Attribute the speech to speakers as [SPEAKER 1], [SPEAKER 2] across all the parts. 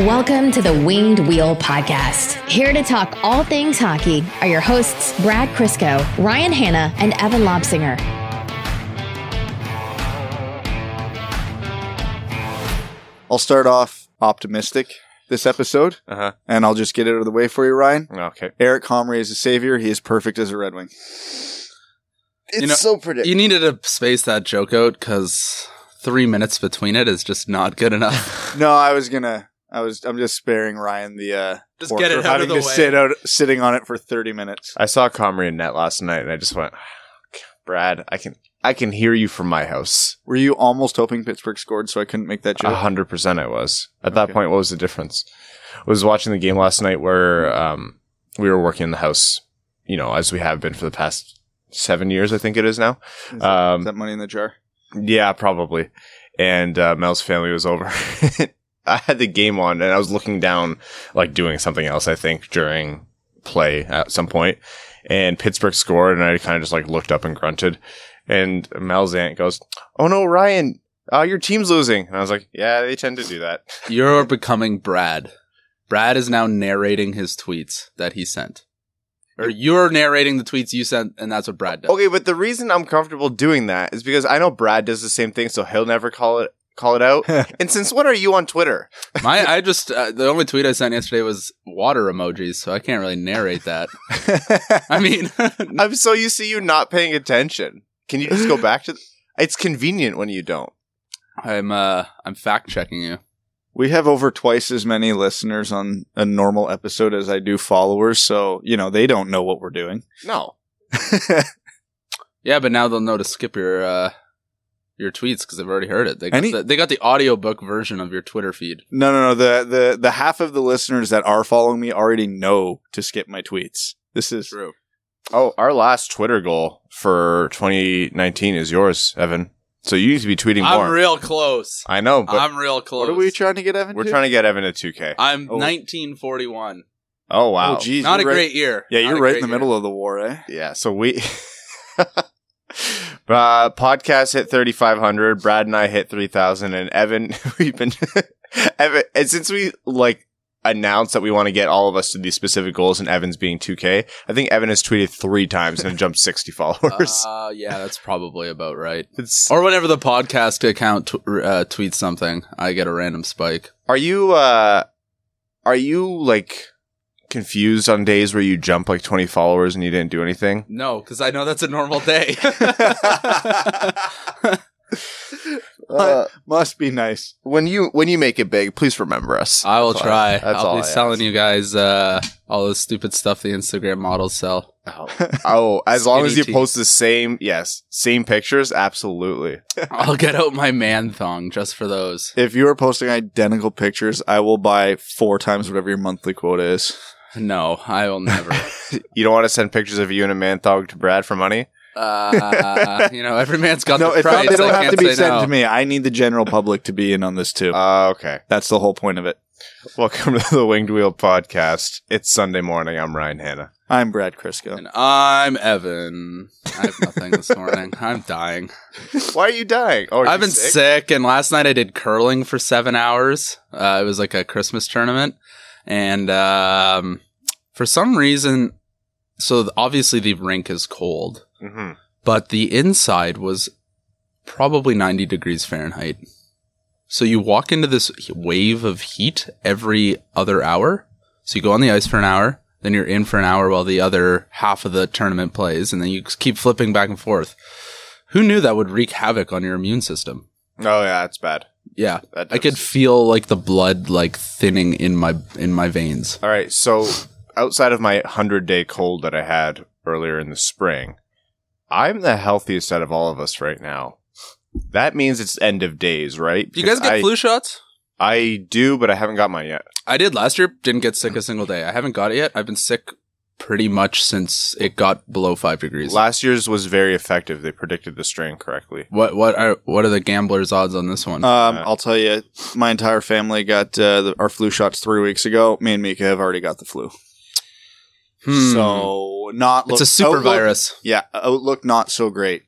[SPEAKER 1] Welcome to the Winged Wheel Podcast. Here to talk all things hockey are your hosts, Brad Crisco, Ryan Hanna, and Evan Lobsinger.
[SPEAKER 2] I'll start off optimistic this episode,
[SPEAKER 3] Uh huh.
[SPEAKER 2] and I'll just get it out of the way for you, Ryan.
[SPEAKER 3] Okay.
[SPEAKER 2] Eric Comrie is a savior. He is perfect as a Red Wing. It's
[SPEAKER 4] You know,
[SPEAKER 2] so predictable.
[SPEAKER 4] You needed to space that joke out because three minutes between it is just not good enough.
[SPEAKER 2] no, I was gonna. I was. I'm just sparing Ryan the. uh
[SPEAKER 4] Just get it out
[SPEAKER 2] having
[SPEAKER 4] of the
[SPEAKER 2] to
[SPEAKER 4] way.
[SPEAKER 2] sit out, sitting on it for 30 minutes.
[SPEAKER 3] I saw Comrie in net last night, and I just went, Brad, I can, I can hear you from my house.
[SPEAKER 2] Were you almost hoping Pittsburgh scored, so I couldn't make that
[SPEAKER 3] A
[SPEAKER 2] joke?
[SPEAKER 3] hundred percent, I was. At that
[SPEAKER 2] Okay.
[SPEAKER 3] point, what was the difference? I was watching the game last night where um, we were working in the house, you know, as we have been for the past seven years, I think it is now.
[SPEAKER 2] Is that,
[SPEAKER 3] Um,
[SPEAKER 2] is that money in the jar?
[SPEAKER 3] Yeah, probably. And uh, Mel's family was over. I had the game on, and I was looking down, like doing something else. I think during play at some point, and Pittsburgh scored, and I kind of just like looked up and grunted. And Mel's aunt goes, "Oh no, Ryan, uh, your team's losing." And I was like, "Yeah, they tend to do that."
[SPEAKER 4] You're becoming Brad. Brad is now narrating his tweets that he sent. Or you're narrating the tweets you sent, and that's what Brad does.
[SPEAKER 3] Okay, but the reason I'm comfortable doing that is because I know Brad does the same thing, so he'll never call it call it out. and since when are you on Twitter?
[SPEAKER 4] My, I just uh, the only tweet I sent yesterday was water emojis, so I can't really narrate that. I mean,
[SPEAKER 3] I'm so used to you not paying attention. Can you just go back to? It's convenient when you don't.
[SPEAKER 4] I'm uh, I'm fact checking you.
[SPEAKER 2] We have over twice as many listeners on a normal episode as I do followers, so you know they don't know what we're doing.
[SPEAKER 3] No.
[SPEAKER 4] Yeah, but now they'll know to skip your uh, your tweets because they've already heard it. They got,
[SPEAKER 2] Any-
[SPEAKER 4] the, they got the audiobook version of your Twitter feed.
[SPEAKER 2] No, no, no. The the the half of the listeners that are following me already know to skip my tweets. This is
[SPEAKER 4] True.
[SPEAKER 3] Oh, our last Twitter goal for 2019 is yours, Evan. So you need to be tweeting more.
[SPEAKER 4] I'm real close.
[SPEAKER 3] I know, but
[SPEAKER 4] I'm real close.
[SPEAKER 2] what are we trying to get Evan?
[SPEAKER 3] we're
[SPEAKER 2] to?
[SPEAKER 3] trying to get Evan to 2K.
[SPEAKER 4] I'm
[SPEAKER 2] Oh.
[SPEAKER 4] 1941.
[SPEAKER 3] oh wow.
[SPEAKER 2] Oh, geez,
[SPEAKER 4] Not a
[SPEAKER 2] you're right-
[SPEAKER 4] great year.
[SPEAKER 2] Yeah,
[SPEAKER 4] Not
[SPEAKER 2] you're
[SPEAKER 4] a
[SPEAKER 2] right
[SPEAKER 4] great
[SPEAKER 2] in the
[SPEAKER 4] year.
[SPEAKER 2] middle of the war, eh?
[SPEAKER 3] Yeah. So we. Uh, podcast hit 3,500. Brad and I hit 3,000 and Evan, we've been, Evan, and since we like announced that we want to get all of us to these specific goals and Evan's being 2K, I think Evan has tweeted three times and jumped 60 followers.
[SPEAKER 4] Uh, yeah, that's probably about right.
[SPEAKER 3] it's,
[SPEAKER 4] Or whenever the podcast account t- uh, tweets something, I get a random spike.
[SPEAKER 3] Are you uh are you like confused on days where you jump like 20 followers and you didn't do anything?
[SPEAKER 4] No, because I know that's a normal day.
[SPEAKER 3] Uh,
[SPEAKER 2] Must be nice.
[SPEAKER 3] when you when you make it big, please remember us.
[SPEAKER 4] I will
[SPEAKER 3] That's all-
[SPEAKER 4] try.
[SPEAKER 3] That's
[SPEAKER 4] I'll
[SPEAKER 3] all
[SPEAKER 4] be
[SPEAKER 3] I
[SPEAKER 4] selling
[SPEAKER 3] ask.
[SPEAKER 4] you guys uh, all the stupid stuff the Instagram models sell.
[SPEAKER 3] Oh, oh, as long as you
[SPEAKER 4] Skinny
[SPEAKER 3] post the same, yes, same pictures, absolutely.
[SPEAKER 4] I'll get out my man thong just for those.
[SPEAKER 2] If you are posting identical pictures, I will buy four times whatever your monthly quota is.
[SPEAKER 4] No, I will never.
[SPEAKER 3] You don't want to send pictures of you and a man thong to Brad for money?
[SPEAKER 4] uh, you know, every man's got
[SPEAKER 2] no,
[SPEAKER 4] the
[SPEAKER 2] it's not,
[SPEAKER 4] price.
[SPEAKER 2] they don't
[SPEAKER 4] I
[SPEAKER 2] have to be sent
[SPEAKER 4] no.
[SPEAKER 2] to me. I need the general public to be in on this too.
[SPEAKER 3] Uh, okay.
[SPEAKER 2] That's the whole point of it.
[SPEAKER 3] Welcome to the Winged Wheel podcast. It's Sunday morning. I'm Ryan Hanna.
[SPEAKER 2] I'm Brad Crisco.
[SPEAKER 4] And I'm Evan. I have nothing this morning. I'm dying.
[SPEAKER 3] Why are you dying? Oh, are
[SPEAKER 4] I've
[SPEAKER 3] you
[SPEAKER 4] been sick? and last night I did curling for seven hours. Uh, it was like a Christmas tournament, and um, for some reason, so obviously the rink is cold,
[SPEAKER 3] hmm
[SPEAKER 4] but the inside was probably 90 degrees Fahrenheit. So you walk into this wave of heat every other hour. So you go on the ice for an hour, then you're in for an hour while the other half of the tournament plays, and then you keep flipping back and forth. Who knew that would wreak havoc on your immune system?
[SPEAKER 3] Oh yeah, it's bad.
[SPEAKER 4] Yeah. I could feel like the blood like thinning in my in my veins.
[SPEAKER 3] All right. So outside of my hundred day cold that I had earlier in the spring, I'm the healthiest out of all of us right now. That means it's end of days, right?
[SPEAKER 4] Do you guys get
[SPEAKER 3] I,
[SPEAKER 4] flu shots?
[SPEAKER 3] I do, but I haven't got mine yet.
[SPEAKER 4] I did last year. Didn't get sick a single day. I haven't got it yet. I've been sick pretty much since it got below five degrees.
[SPEAKER 3] Last year's was very effective. They predicted the strain correctly.
[SPEAKER 4] what what are what are the gamblers' odds on this one?
[SPEAKER 2] Um,
[SPEAKER 3] Uh,
[SPEAKER 2] I'll tell you, my entire family got uh, the, our flu shots three weeks ago. Me and Mika have already got the flu,
[SPEAKER 4] Hmm.
[SPEAKER 2] so not.
[SPEAKER 4] it's a super
[SPEAKER 2] outlook-
[SPEAKER 4] virus.
[SPEAKER 2] Yeah, outlook not so great.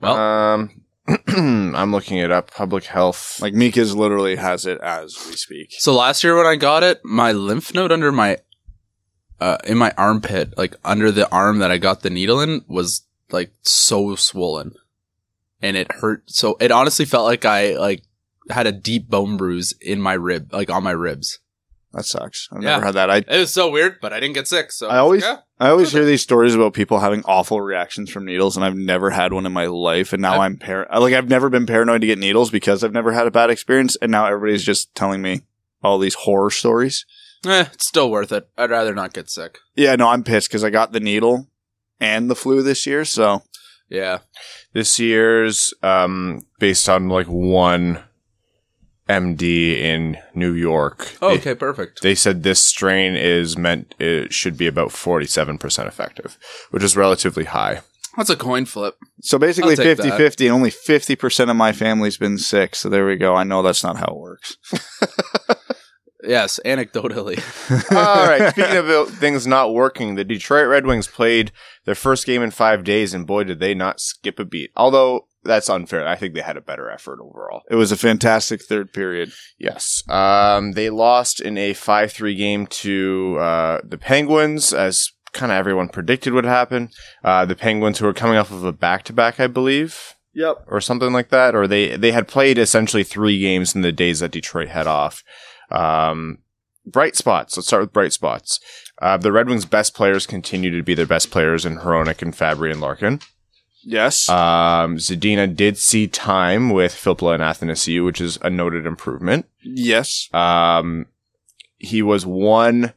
[SPEAKER 4] Well,
[SPEAKER 3] um, I'm looking it up. Public health.
[SPEAKER 2] Like Mika's literally has it as we speak.
[SPEAKER 4] So last year when I got it, my lymph node under my uh in my armpit, like under the arm that I got the needle in was like so swollen. And it hurt so it honestly felt like I like had a deep bone bruise in my rib, like on my ribs.
[SPEAKER 2] That sucks. I've
[SPEAKER 4] Yeah.
[SPEAKER 2] never had that. I
[SPEAKER 4] It was so weird, but I didn't get sick. So
[SPEAKER 2] I always
[SPEAKER 4] yeah.
[SPEAKER 2] I always hear these stories about people having awful reactions from needles, and I've never had one in my life. And now
[SPEAKER 4] I've-
[SPEAKER 2] I'm par- like I've never been paranoid to get needles because I've never had a bad experience, and now everybody's just telling me all these horror stories.
[SPEAKER 4] Eh, it's still worth it. I'd rather not get sick.
[SPEAKER 2] Yeah, no, I'm pissed because I got the needle and the flu this year. So
[SPEAKER 4] Yeah.
[SPEAKER 3] this year's um based on like one MD in New York.
[SPEAKER 4] Oh,
[SPEAKER 3] They-
[SPEAKER 4] okay, perfect.
[SPEAKER 3] They said this strain is meant it should be about 47% effective, which is relatively high.
[SPEAKER 4] That's a coin flip.
[SPEAKER 2] so basically
[SPEAKER 4] I'll take
[SPEAKER 2] 50
[SPEAKER 4] that.
[SPEAKER 2] 50, and only 50% of my family's been sick. So there we go. I know that's not how it works.
[SPEAKER 4] Yes, anecdotally.
[SPEAKER 3] All right. Speaking of things not working, the Detroit Red Wings played their first game in five days, and boy, did they not skip a beat. Although that's unfair. I think they had a better effort overall.
[SPEAKER 2] It was a fantastic third period.
[SPEAKER 3] Yes. Um, they lost in a 5 3 game to uh, the Penguins, as kind of everyone predicted would happen. Uh, the Penguins, who were coming off of a back to back, I believe.
[SPEAKER 2] Yep.
[SPEAKER 3] or something like that, or they they had played essentially three games in the days that Detroit had off. Um, bright spots. Let's start with bright spots. Uh, the Red Wings' best players continue to be their best players in Hronek and Fabbri and Larkin.
[SPEAKER 2] Yes.
[SPEAKER 3] Um, Zadina did see time with Filppula and Athanasiou, which is a noted improvement.
[SPEAKER 2] yes.
[SPEAKER 3] Um, he was one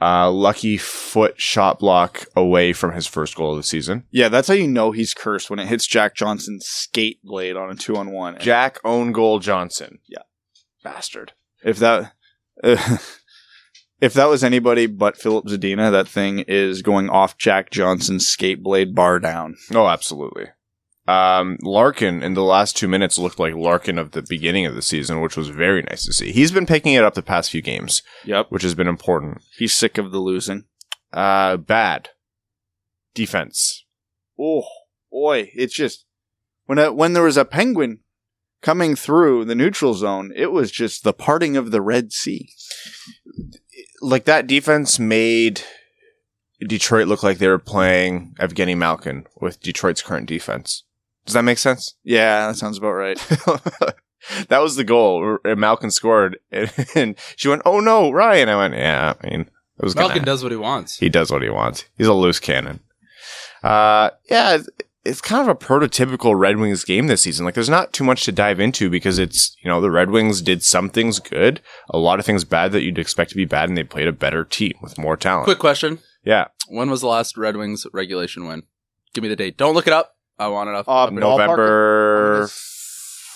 [SPEAKER 3] uh, lucky foot shot block away from his first goal of the season.
[SPEAKER 2] Yeah, that's how you know he's cursed when it hits Jack Johnson's skate blade on a two on one.
[SPEAKER 3] Jack own goal Johnson.
[SPEAKER 2] Yeah.
[SPEAKER 3] Bastard.
[SPEAKER 2] if that if that was anybody but Filip Zadina, that thing is going off Jack Johnson's skate blade bar down.
[SPEAKER 3] Oh, absolutely. Um, Larkin in the last two minutes looked like Larkin of the beginning of the season, which was very nice to see. He's been picking it up the past few games,
[SPEAKER 2] Yep.
[SPEAKER 3] which has been important.
[SPEAKER 2] He's sick of the losing.
[SPEAKER 3] Uh, bad defense.
[SPEAKER 2] Oh boy, it's just when a, when there was a penguin coming through the neutral zone, it was just the parting of the Red Sea.
[SPEAKER 3] Like that defense made Detroit look like they were playing Evgeny Malkin with Detroit's current defense. Does that make sense?
[SPEAKER 2] Yeah, that sounds about right.
[SPEAKER 3] that was the goal. R- Malkin scored, and, and she went, "Oh no, Ryan!" I went, "Yeah, I mean, it was gonna
[SPEAKER 4] Malkin does what he wants.
[SPEAKER 3] He does what he wants. He's a loose cannon. Uh, yeah, it's- it's kind of a prototypical Red Wings game this season. Like, there's not too much to dive into because it's, you know, the Red Wings did some things good, a lot of things bad that you'd expect to be bad, and they played a better team with more talent.
[SPEAKER 4] Quick question.
[SPEAKER 3] Yeah.
[SPEAKER 4] When was the last Red Wings regulation win? Give me the date. Don't look it up. I want it up.
[SPEAKER 2] Uh,
[SPEAKER 4] up and-
[SPEAKER 2] no.
[SPEAKER 3] November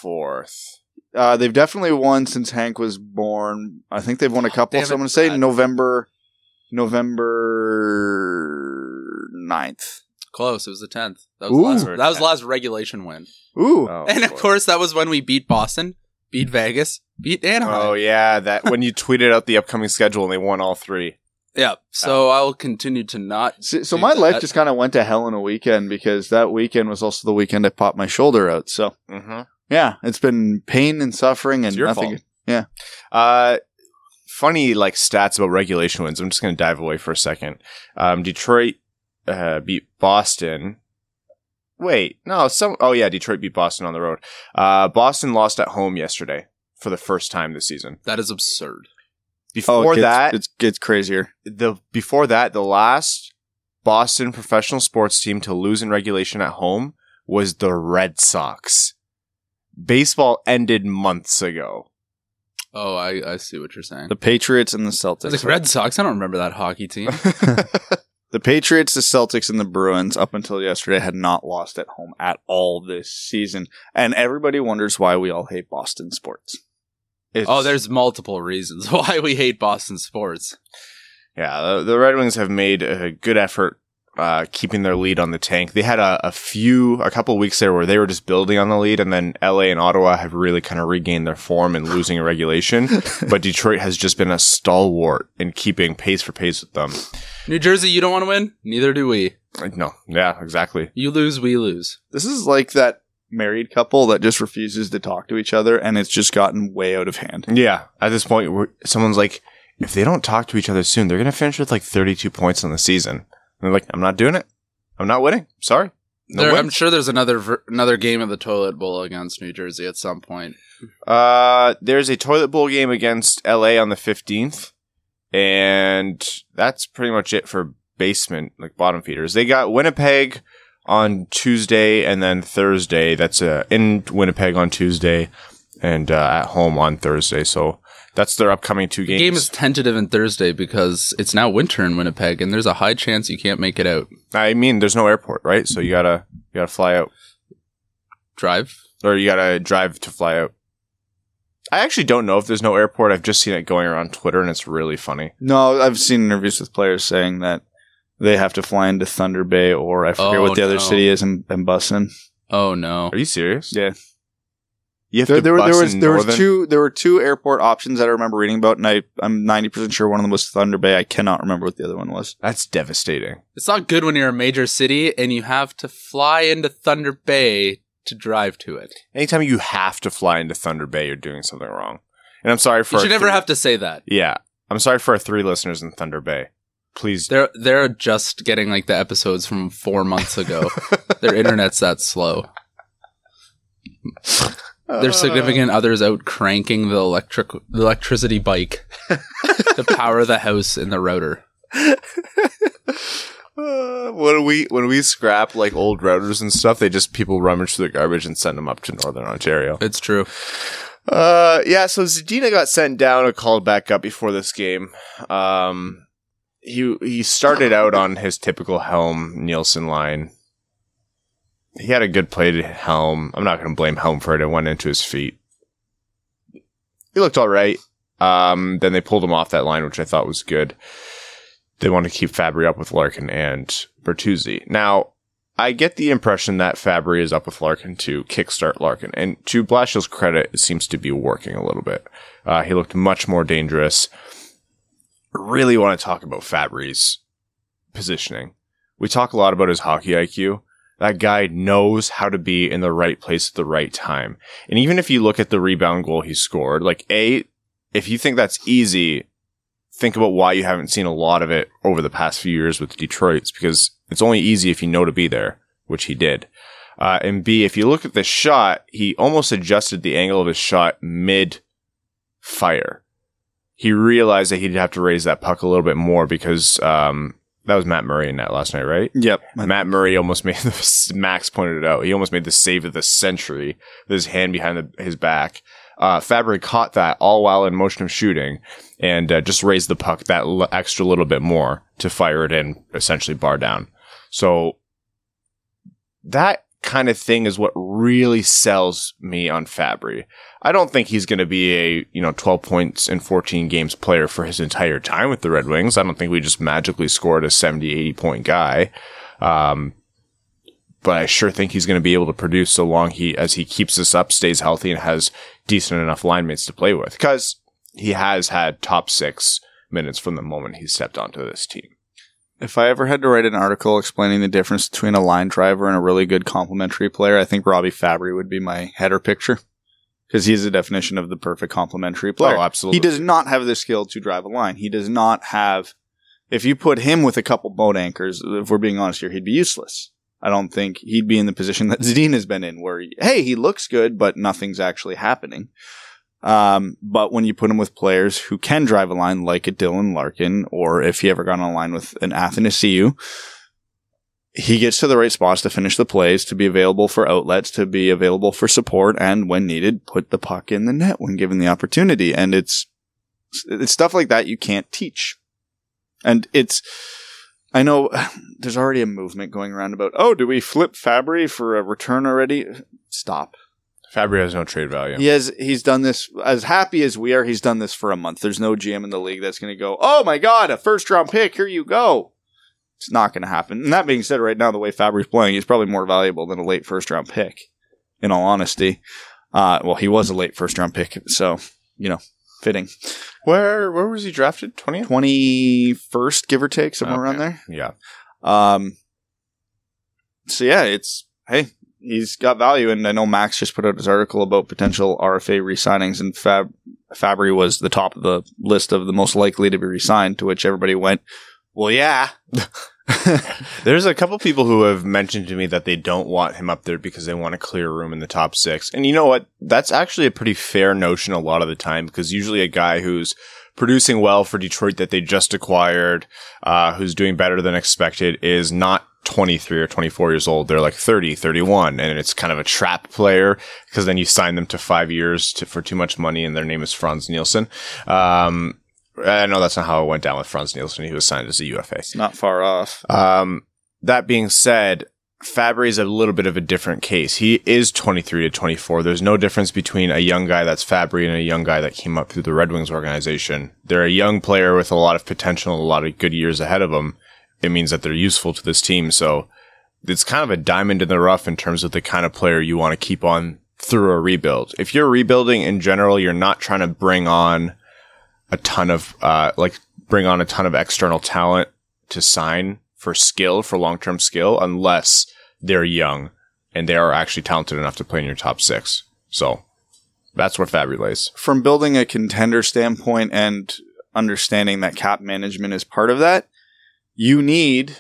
[SPEAKER 3] 4th.
[SPEAKER 2] Uh, they've definitely won since Hank was born. I think they've won a couple.
[SPEAKER 4] Damn
[SPEAKER 2] so I'm going to say November, November 9th.
[SPEAKER 4] Close. It was the tenth. That was the last, that was the last regulation win.
[SPEAKER 2] Ooh.
[SPEAKER 3] Oh,
[SPEAKER 4] and of
[SPEAKER 3] boy.
[SPEAKER 4] course, that was when we beat Boston, beat Vegas, beat Anaheim.
[SPEAKER 3] Oh, yeah. That when you tweeted out the upcoming schedule and they won all three.
[SPEAKER 4] Yeah. So I will continue to not.
[SPEAKER 2] So, so
[SPEAKER 4] do
[SPEAKER 2] my life just kind of went to hell in a weekend because that weekend was also the weekend I popped my shoulder out. So
[SPEAKER 3] Mm-hmm.
[SPEAKER 2] yeah, it's been pain and suffering and
[SPEAKER 3] It's your
[SPEAKER 2] nothing.
[SPEAKER 3] fault. Uh, funny like stats about regulation wins. I'm just going to dive away for a second. Um, Detroit uh, beat Boston. Wait, no, some. Oh yeah, Detroit beat Boston on the road. Uh, Boston lost at home yesterday for the first time this season.
[SPEAKER 4] That is absurd.
[SPEAKER 3] Before
[SPEAKER 2] Oh, it gets,
[SPEAKER 3] that,
[SPEAKER 2] it gets crazier.
[SPEAKER 3] the before that, the last Boston professional sports team to lose in regulation at home was the Red Sox. Baseball ended months ago.
[SPEAKER 4] Oh, I, I see what you're saying.
[SPEAKER 2] The Patriots and the
[SPEAKER 4] I was
[SPEAKER 2] Celtics.
[SPEAKER 4] like, Red Sox. I don't remember that hockey team.
[SPEAKER 2] The Patriots, the Celtics, and the Bruins up until yesterday had not lost at home at all this season. And everybody wonders why we all hate Boston sports.
[SPEAKER 3] It's-
[SPEAKER 4] oh, there's multiple reasons why we hate Boston sports.
[SPEAKER 3] Yeah, the, the Red Wings have made a good effort uh, keeping their lead on the tank. They had a, a few, a couple weeks there where they were just building on the lead, and then LA and Ottawa have really kind of regained their form and losing in regulation. but Detroit has just been a stalwart in keeping pace for pace with them.
[SPEAKER 4] New Jersey, you don't want to win. Neither do we.
[SPEAKER 3] No, yeah, exactly.
[SPEAKER 4] You lose, we lose.
[SPEAKER 2] This is like that married couple that just refuses to talk to each other, and it's just gotten way out of hand.
[SPEAKER 3] Yeah, at this point, where someone's like, if they don't talk to each other soon, they're going to finish with like 32 points on the season. They're like, I'm not doing it. I'm not winning. Sorry. No
[SPEAKER 4] There,
[SPEAKER 3] win.
[SPEAKER 4] I'm sure there's another another game of the toilet bowl against New Jersey at some point.
[SPEAKER 3] Uh, there's a toilet bowl game against LA on the 15th, and that's pretty much it for basement, like bottom feeders. They got Winnipeg on Tuesday and then Thursday. That's uh, in Winnipeg on Tuesday and uh, at home on Thursday. So that's their upcoming two games.
[SPEAKER 4] The game is tentative in Thursday because it's now winter in Winnipeg, and there's a high chance you can't make it out.
[SPEAKER 3] I mean, there's no airport, right? So you gotta you gotta fly out,
[SPEAKER 4] Drive.
[SPEAKER 3] or you gotta drive to fly out. I actually don't know if there's no airport. I've just seen it going around Twitter, and it's really funny.
[SPEAKER 2] No, I've seen interviews with players saying that they have to fly into Thunder Bay or I forget
[SPEAKER 4] Oh,
[SPEAKER 2] what the other city is in, in Bussin.
[SPEAKER 4] Oh no.
[SPEAKER 3] Are you serious?
[SPEAKER 2] Yeah.
[SPEAKER 3] You have
[SPEAKER 2] There,
[SPEAKER 3] to
[SPEAKER 2] there, were-
[SPEAKER 3] bus
[SPEAKER 2] there was
[SPEAKER 3] in
[SPEAKER 2] there was two there were two airport options that I remember reading about, and I I'm ninety percent sure one of them was Thunder Bay. I cannot remember what the other one was.
[SPEAKER 3] That's devastating.
[SPEAKER 4] It's not good when you're a major city and you have to fly into Thunder Bay to drive to it.
[SPEAKER 3] Anytime you have to fly into Thunder Bay, you're doing something wrong. And I'm sorry for
[SPEAKER 4] You should never
[SPEAKER 3] three-
[SPEAKER 4] have to say that.
[SPEAKER 3] Yeah, I'm sorry for our three listeners in Thunder Bay. Please,
[SPEAKER 4] They're they're just getting like the episodes from four months ago. Their internet's that slow. Their significant others out cranking the electric the electricity bike to power the house in the router.
[SPEAKER 3] Uh, when we when we scrap like old routers and stuff, they just people rummage through the garbage and send them up to Northern Ontario.
[SPEAKER 4] It's true.
[SPEAKER 3] Uh, yeah. So Zadina got sent down and called back up before this game. Um, he he started out on his typical Helm Nielsen line. He had a good play to Helm. I'm not going to blame Helm for it. It went into his feet. He looked all right. Um, then they pulled him off that line, which I thought was good. They want to keep Fabbri up with Larkin and Bertuzzi. Now, I get the impression that Fabbri is up with Larkin to kickstart Larkin. And to Blashill's credit, it seems to be working a little bit. Uh, he looked much more dangerous. Really want to talk about Fabbri's positioning. We talk a lot about his hockey IQ. That guy knows how to be in the right place at the right time. And even if you look at the rebound goal he scored, like A, if you think that's easy, think about why you haven't seen a lot of it over the past few years with Detroit. It's because it's only easy if you know to be there, which he did. Uh, and B, if you look at the shot, he almost adjusted the angle of his shot mid fire. He realized that he'd have to raise that puck a little bit more because um, that was Matt Murray in that last night, right?
[SPEAKER 2] Yep.
[SPEAKER 3] Matt Murray almost made the Max pointed it out. He almost made the save of the century with his hand behind the, his back. Uh, Fabbri caught that all while in motion of shooting and uh, just raised the puck that l- extra little bit more to fire it in, essentially bar down. So that kind of thing is what really sells me on Fabbri. I don't think he's going to be a, you know, 12 points in 14 games player for his entire time with the Red Wings. I don't think we just magically scored a 70, 80 point guy. Um, but I sure think he's going to be able to produce so long he, as he keeps this up, stays healthy and has decent enough line mates to play with. Cause he has had top six minutes from the moment he stepped onto this team.
[SPEAKER 2] If I ever had to write an article explaining the difference between a line driver and a really good complementary player, I think Robbie Fabbri would be my header picture. Because he's the definition of the perfect complementary player.
[SPEAKER 3] Oh, absolutely.
[SPEAKER 2] He does not have the skill to drive a line. He does not have. If you put him with a couple boat anchors, if we're being honest here, he'd be useless. I don't think he'd be in the position that Zadina has been in, where he, hey, he looks good, but nothing's actually happening. Um, but when you put him with players who can drive a line, like a Dylan Larkin, or if he ever got on a line with an Athanasiou, he gets to the right spots to finish the plays, to be available for outlets, to be available for support, and when needed, put the puck in the net when given the opportunity. And it's it's stuff like that you can't teach. And it's I know there's already a movement going around about, oh, do we flip Fabbri for a return already? Stop.
[SPEAKER 3] Fabbri has no trade value.
[SPEAKER 2] He has he's done this as happy as we are, he's done this for a month. There's no GM in the league that's gonna go, Oh my god, a first round pick, here you go. It's not gonna happen. And that being said, right now the way Fabbri's playing, he's probably more valuable than a late first round pick, in all honesty. Uh well he was a late first round pick, so, you know, fitting.
[SPEAKER 3] Where where was he drafted? 20th?
[SPEAKER 2] Twenty first, give or take, somewhere
[SPEAKER 3] Okay.
[SPEAKER 2] around there.
[SPEAKER 3] Yeah.
[SPEAKER 2] Um so yeah, it's hey, he's got value. And I know Max just put out his article about potential RFA re-signings, and Fab Fabbri was the top of the list of the most likely to be re-signed. To which everybody went, "Well, yeah."
[SPEAKER 3] There's a couple people who have mentioned to me that they don't want him up there because they want a clear room in the top six. And you know what? That's actually a pretty fair notion a lot of the time because usually a guy who's producing well for Detroit that they just acquired, uh, who's doing better than expected is not 23 or 24 years old. They're like 30, 31. And it's kind of a trap player because then you sign them to five years to, for too much money and their name is Frans Nielsen. Um, I know that's not how it went down with Frans Nielsen. He was signed as a UFA.
[SPEAKER 2] It's not far off.
[SPEAKER 3] Um, that being said, Fabbri is a little bit of a different case. He is 23 to 24. There's no difference between a young guy that's Fabbri and a young guy that came up through the Red Wings organization. They're a young player with a lot of potential and a lot of good years ahead of them. It means that they're useful to this team. So it's kind of a diamond in the rough in terms of the kind of player you want to keep on through a rebuild. If you're rebuilding in general, you're not trying to bring on a ton of uh, like bring on a ton of external talent to sign for skill for long term skill unless they're young and they are actually talented enough to play in your top six. So that's where Fabbri lays.
[SPEAKER 2] From building a contender standpoint and understanding that cap management is part of that, you need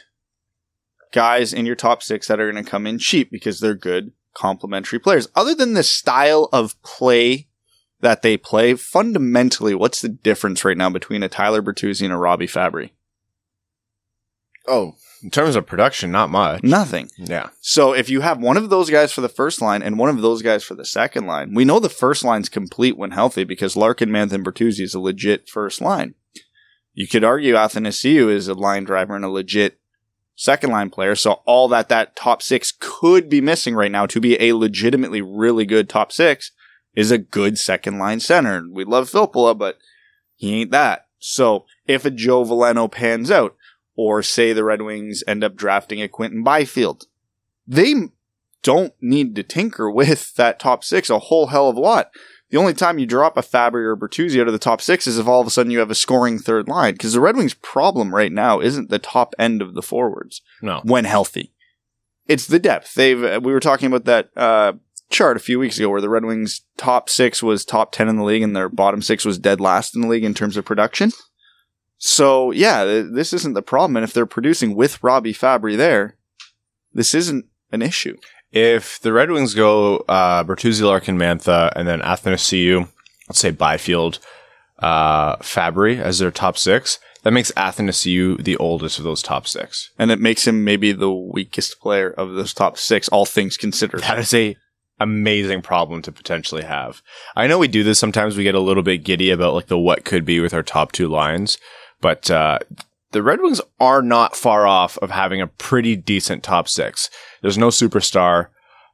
[SPEAKER 2] guys in your top six that are going to come in cheap because they're good complementary players. Other than the style of play that they play, fundamentally, what's the difference right now between a Tyler Bertuzzi and a Robbie Fabbri?
[SPEAKER 3] Oh, in terms of production, not much.
[SPEAKER 2] Nothing.
[SPEAKER 3] Yeah.
[SPEAKER 2] So if you have one of those guys for the first line and one of those guys for the second line, we know the first line's complete when healthy because Larkin, Mantha, and Bertuzzi is a legit first line. You could argue Athanasiou is a line driver and a legit second line player. So all that that top six could be missing right now to be a legitimately really good top six is a good second line center. We love Filppula, but he ain't that. So if a Joe Veleno pans out, or say the Red Wings end up drafting a Quinton Byfield, they don't need to tinker with that top six a whole hell of a lot. The only time you drop a Fabbri or Bertuzzi out of the top six is if all of a sudden you have a scoring third line. Because the Red Wings' problem right now isn't the top end of the forwards
[SPEAKER 3] No.
[SPEAKER 2] when healthy. It's the depth. They've we were talking about that uh, chart a few weeks ago where the Red Wings top six was top ten in the league and their bottom six was dead last in the league in terms of production. So yeah, th- this isn't the problem. And if they're producing with Robbie Fabbri there, this isn't an issue.
[SPEAKER 3] If the Red Wings go uh, Bertuzzi, Larkin, Mantha, and then Athanasiou, let's say Byfield, uh, Fabbri as their top six, that makes Athanasiou the oldest of those top six.
[SPEAKER 2] And it makes him maybe the weakest player of those top six, all things considered.
[SPEAKER 3] That is a amazing problem to potentially have. I know we do this sometimes. We get a little bit giddy about like the what could be with our top two lines, but uh, the Red Wings are not far off of having a pretty decent top six. There's no superstar,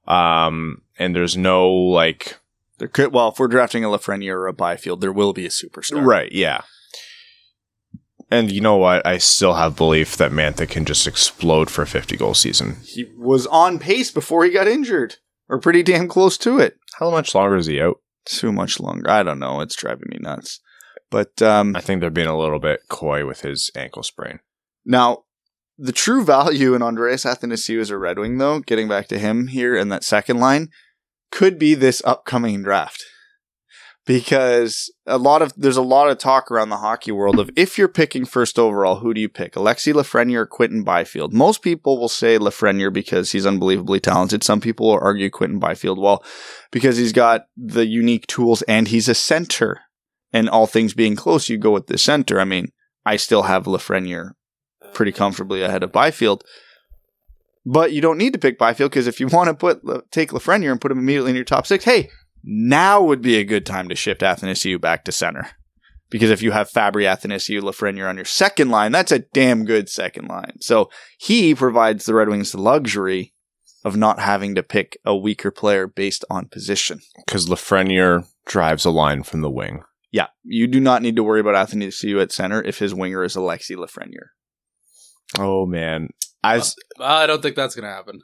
[SPEAKER 3] um, and there's no like
[SPEAKER 2] There could, well, if we're drafting a Lafreniere or a Byfield, there will be a superstar.
[SPEAKER 3] right, yeah. And you know what? I still have belief that Mantha can just explode for a 50 goal season.
[SPEAKER 2] He was on pace before he got injured, or pretty damn close to it.
[SPEAKER 3] How much longer is he out?
[SPEAKER 2] Too much longer. I don't know. It's driving me nuts. But um,
[SPEAKER 3] I think they're being a little bit coy with his ankle sprain.
[SPEAKER 2] now, the true value in Andreas Athanasiou as a Red Wing, though, getting back to him here in that second line, could be this upcoming draft. Because a lot of there's a lot of talk around the hockey world of if you're picking first overall, who do you pick? Alexi Lafreniere or Quinton Byfield? Most people will say Lafreniere because he's unbelievably talented. Some people will argue Quinton Byfield, well, because he's got the unique tools and he's a center. And all things being close, you go with the center. I mean, I still have Lafreniere pretty uh, comfortably ahead of Byfield. But you don't need to pick Byfield because if you want to put take Lafreniere and put him immediately in your top six, hey, now would be a good time to shift Athanasiou back to center. Because if you have Fabbri, Athanasiou, Lafreniere on your second line, that's a damn good second line. So he provides the Red Wings the luxury of not having to pick a weaker player based on position.
[SPEAKER 3] Because Lafreniere drives a line from the wing.
[SPEAKER 2] Yeah, you do not need to worry about Athanasiou at center if his winger is Alexi Lafreniere.
[SPEAKER 3] Oh man, I
[SPEAKER 4] I don't think that's gonna happen.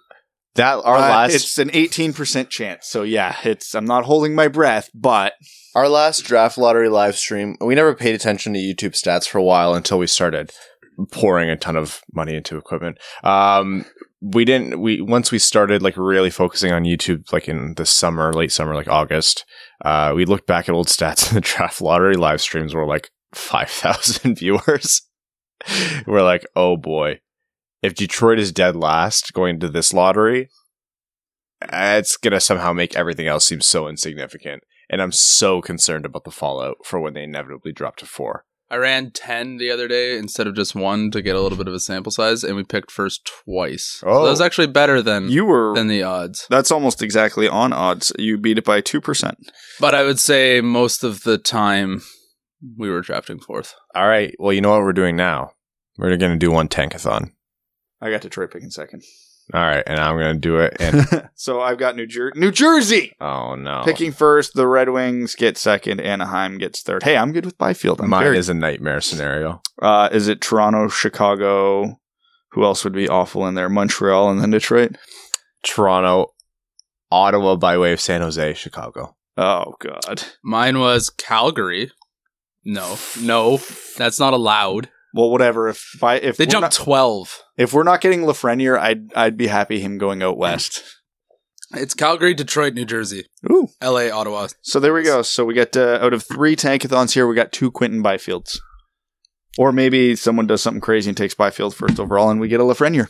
[SPEAKER 3] that our
[SPEAKER 2] Uh,
[SPEAKER 3] last
[SPEAKER 2] it's an 18% chance. So yeah, it's I'm not holding my breath, but
[SPEAKER 3] our last draft lottery live stream. We never paid attention to YouTube stats for a while until we started pouring a ton of money into equipment. Um, we didn't we once we started like really focusing on YouTube like in the summer, late summer, like August, uh, we looked back at old stats and the draft lottery live streams were like five thousand viewers. we're like, oh boy. If Detroit is dead last going to this lottery, it's gonna somehow make everything else seem so insignificant. And I'm so concerned about the fallout for when they inevitably drop to four.
[SPEAKER 4] I ran 10 the other day instead of just one to get a little bit of a sample size, and we picked first twice. So
[SPEAKER 3] Oh.
[SPEAKER 4] that was actually better than,
[SPEAKER 2] You were.
[SPEAKER 4] than the odds.
[SPEAKER 2] That's almost exactly on odds. You beat it by 2%.
[SPEAKER 4] But I would say most of the time we were drafting fourth.
[SPEAKER 3] All right. Well, you know what we're doing now? We're going to do one tankathon.
[SPEAKER 2] I got Detroit picking second.
[SPEAKER 3] All right. And I'm going to do it. And
[SPEAKER 2] so I've got New Jersey. New Jersey
[SPEAKER 3] oh, no.
[SPEAKER 2] picking first. The Red Wings get second. Anaheim gets third. Hey, I'm good with Byfield. I'm
[SPEAKER 3] Mine
[SPEAKER 2] very-
[SPEAKER 3] is a nightmare scenario.
[SPEAKER 2] uh, is it Toronto, Chicago? Who else would be awful in there? Montreal and then Detroit.
[SPEAKER 3] Toronto, Ottawa by way of San Jose, Chicago.
[SPEAKER 2] Oh God.
[SPEAKER 4] Mine was Calgary. No, no, that's not allowed.
[SPEAKER 2] Well, whatever. If by if
[SPEAKER 4] They
[SPEAKER 2] we're
[SPEAKER 4] jumped
[SPEAKER 2] not,
[SPEAKER 4] 12.
[SPEAKER 2] if we're not getting Lafreniere, I'd I'd be happy him going out west.
[SPEAKER 4] It's Calgary, Detroit, New Jersey,
[SPEAKER 2] Ooh.
[SPEAKER 4] LA, Ottawa.
[SPEAKER 2] So there we go. So we got uh, out of three tankathons here, we got two Quinton Byfields. Or maybe someone does something crazy and takes Byfield first overall, and we get a Lafreniere.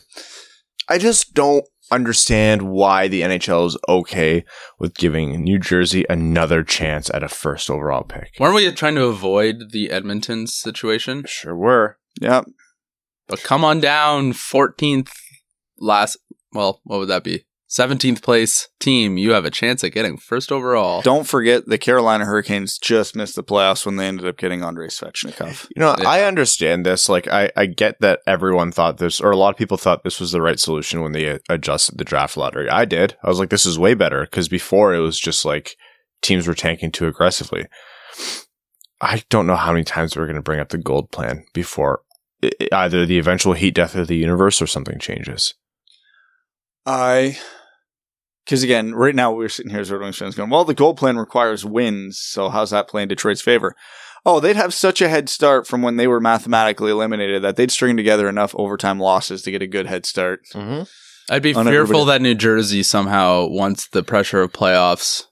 [SPEAKER 3] I just don't understand why the NHL is okay with giving New Jersey another chance at a first overall pick.
[SPEAKER 4] Weren't we trying to avoid the Edmonton situation?
[SPEAKER 3] Sure were.
[SPEAKER 2] Yep.
[SPEAKER 4] But come on down, 14th last, well, what would that be? 17th place team. You have a chance at getting first overall.
[SPEAKER 2] Don't forget the Carolina Hurricanes just missed the playoffs when they ended up getting Andrei Svechnikov.
[SPEAKER 3] You know,
[SPEAKER 4] Yeah.
[SPEAKER 3] I understand this. Like, I, I get that everyone thought this, or a lot of people thought this was the right solution when they adjusted the draft lottery. I did. I was like, this is way better because before it was just like teams were tanking too aggressively. I don't know how many times we're going to bring up the gold plan before i- i- either the eventual heat death of the universe or something changes.
[SPEAKER 2] I, because again, right now we're sitting here as Red Wings fans going, well, the gold plan requires wins, so how's that play in Detroit's favor? Oh, they'd have such a head start from when they were mathematically eliminated that they'd string together enough overtime losses to get a good head start.
[SPEAKER 3] Mm-hmm.
[SPEAKER 4] I'd be fearful
[SPEAKER 2] everybody-
[SPEAKER 4] that New Jersey somehow, once the pressure of playoffs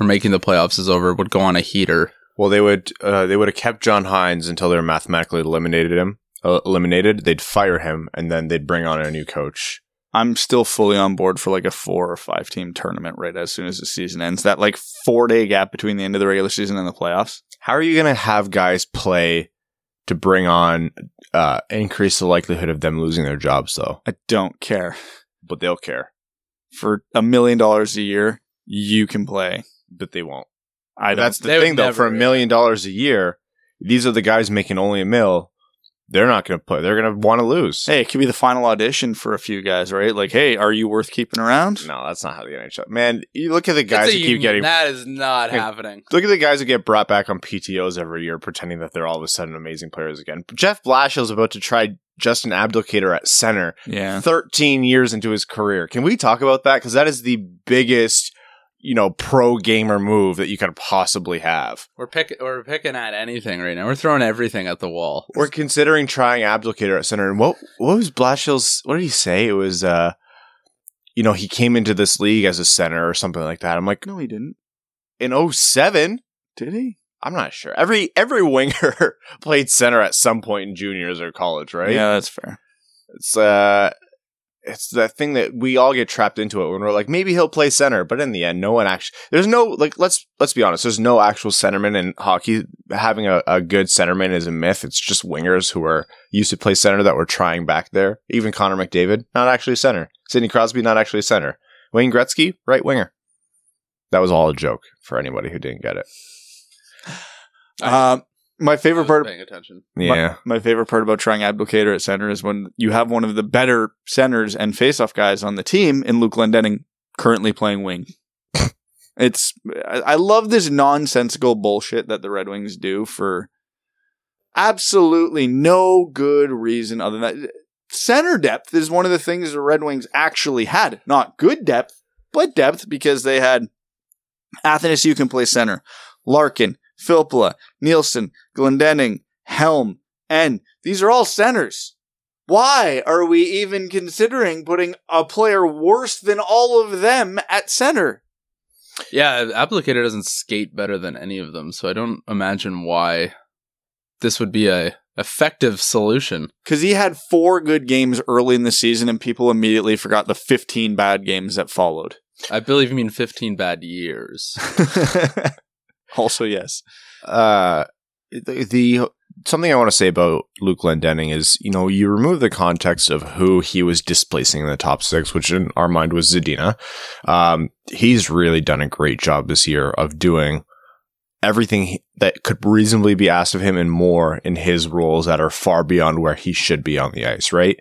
[SPEAKER 4] or making the playoffs is over, would go on a heater.
[SPEAKER 3] Well, they would uh, they would have kept John Hynes until they were mathematically eliminated him. Uh, eliminated, they'd fire him, and then they'd bring on a new coach.
[SPEAKER 2] I'm still fully on board for like a four or five team tournament right as soon as the season ends. That like four day gap between the end of the regular season and the playoffs.
[SPEAKER 3] How are you going to have guys play to bring on uh, increase the likelihood of them losing their jobs, though?
[SPEAKER 2] I don't care.
[SPEAKER 3] But they'll care,
[SPEAKER 2] For a million dollars a year, you can play.
[SPEAKER 3] but they won't.
[SPEAKER 2] I.
[SPEAKER 3] That's the
[SPEAKER 4] They
[SPEAKER 3] thing, though. For a million dollars a year, these are the guys making only a mill. They're not going to play. They're going to want to lose.
[SPEAKER 2] hey, it could be the final audition for a few guys, right? Like, hey, are you worth keeping around?
[SPEAKER 3] No, that's not how the NHL. Man, you look at the guys
[SPEAKER 4] It's
[SPEAKER 3] who keep getting.
[SPEAKER 4] that is not
[SPEAKER 3] Hey,
[SPEAKER 4] happening.
[SPEAKER 3] Look at the guys who get brought back on PTOs every year, pretending that they're all of a sudden amazing players again. Jeff Blashill's about to try Justin Abdelkader at center,
[SPEAKER 2] Yeah.
[SPEAKER 3] 13 years into his career. Can we talk about that? Because that is the biggest, you know, pro gamer move that you could possibly have.
[SPEAKER 4] We're picking we're picking at anything right now. We're throwing everything at the wall.
[SPEAKER 3] We're considering trying Abdelkader at center. And what what was Blashill's? What did he say? It was, uh, you know, he came into this league as a center or something like that. I'm like,
[SPEAKER 2] No, he didn't.
[SPEAKER 3] in 07?
[SPEAKER 2] Did he?
[SPEAKER 3] I'm not sure. Every every winger played center at some point in juniors or college, right?
[SPEAKER 2] Yeah, that's fair.
[SPEAKER 3] It's uh it's that thing that we all get trapped into it when we're like, maybe he'll play center, but in the end, no one actually there's no like let's let's be honest, there's no actual centerman in hockey. Having a, a good centerman is a myth. It's just wingers who are used to play center that were trying back there. Even Connor McDavid, not actually center. Sidney Crosby, not actually center. Wayne Gretzky, right winger. That was all a joke for anybody who didn't get it.
[SPEAKER 2] Um, my favorite part.
[SPEAKER 4] paying attention.
[SPEAKER 3] Yeah.
[SPEAKER 2] My, my favorite part about trying Abdelkader at center is when you have one of the better centers and faceoff guys on the team in Luke Glendening currently playing wing. it's I, I love this nonsensical bullshit that the Red Wings do for absolutely no good reason other than that. Center depth is one of the things the Red Wings actually had. Not good depth, but depth because they had Athanasiou can play center, Larkin, Filppula, Nielsen, Glendening, Helm, and these are all centers. Why are we even considering putting a player worse than all of them at center?
[SPEAKER 4] Yeah, Abdelkader doesn't skate better than any of them, so I don't imagine why this would be a effective solution.
[SPEAKER 2] Because he had four good games early in the season, and people immediately forgot the 15 bad games that followed.
[SPEAKER 4] I believe you mean 15 bad years.
[SPEAKER 2] also, yes.
[SPEAKER 3] uh, the, the something I want to say about Luke Glendening is, you know, you remove the context of who he was displacing in the top six, which in our mind was Zadina. Um, he's really done a great job this year of doing everything that could reasonably be asked of him and more in his roles that are far beyond where he should be on the ice, right?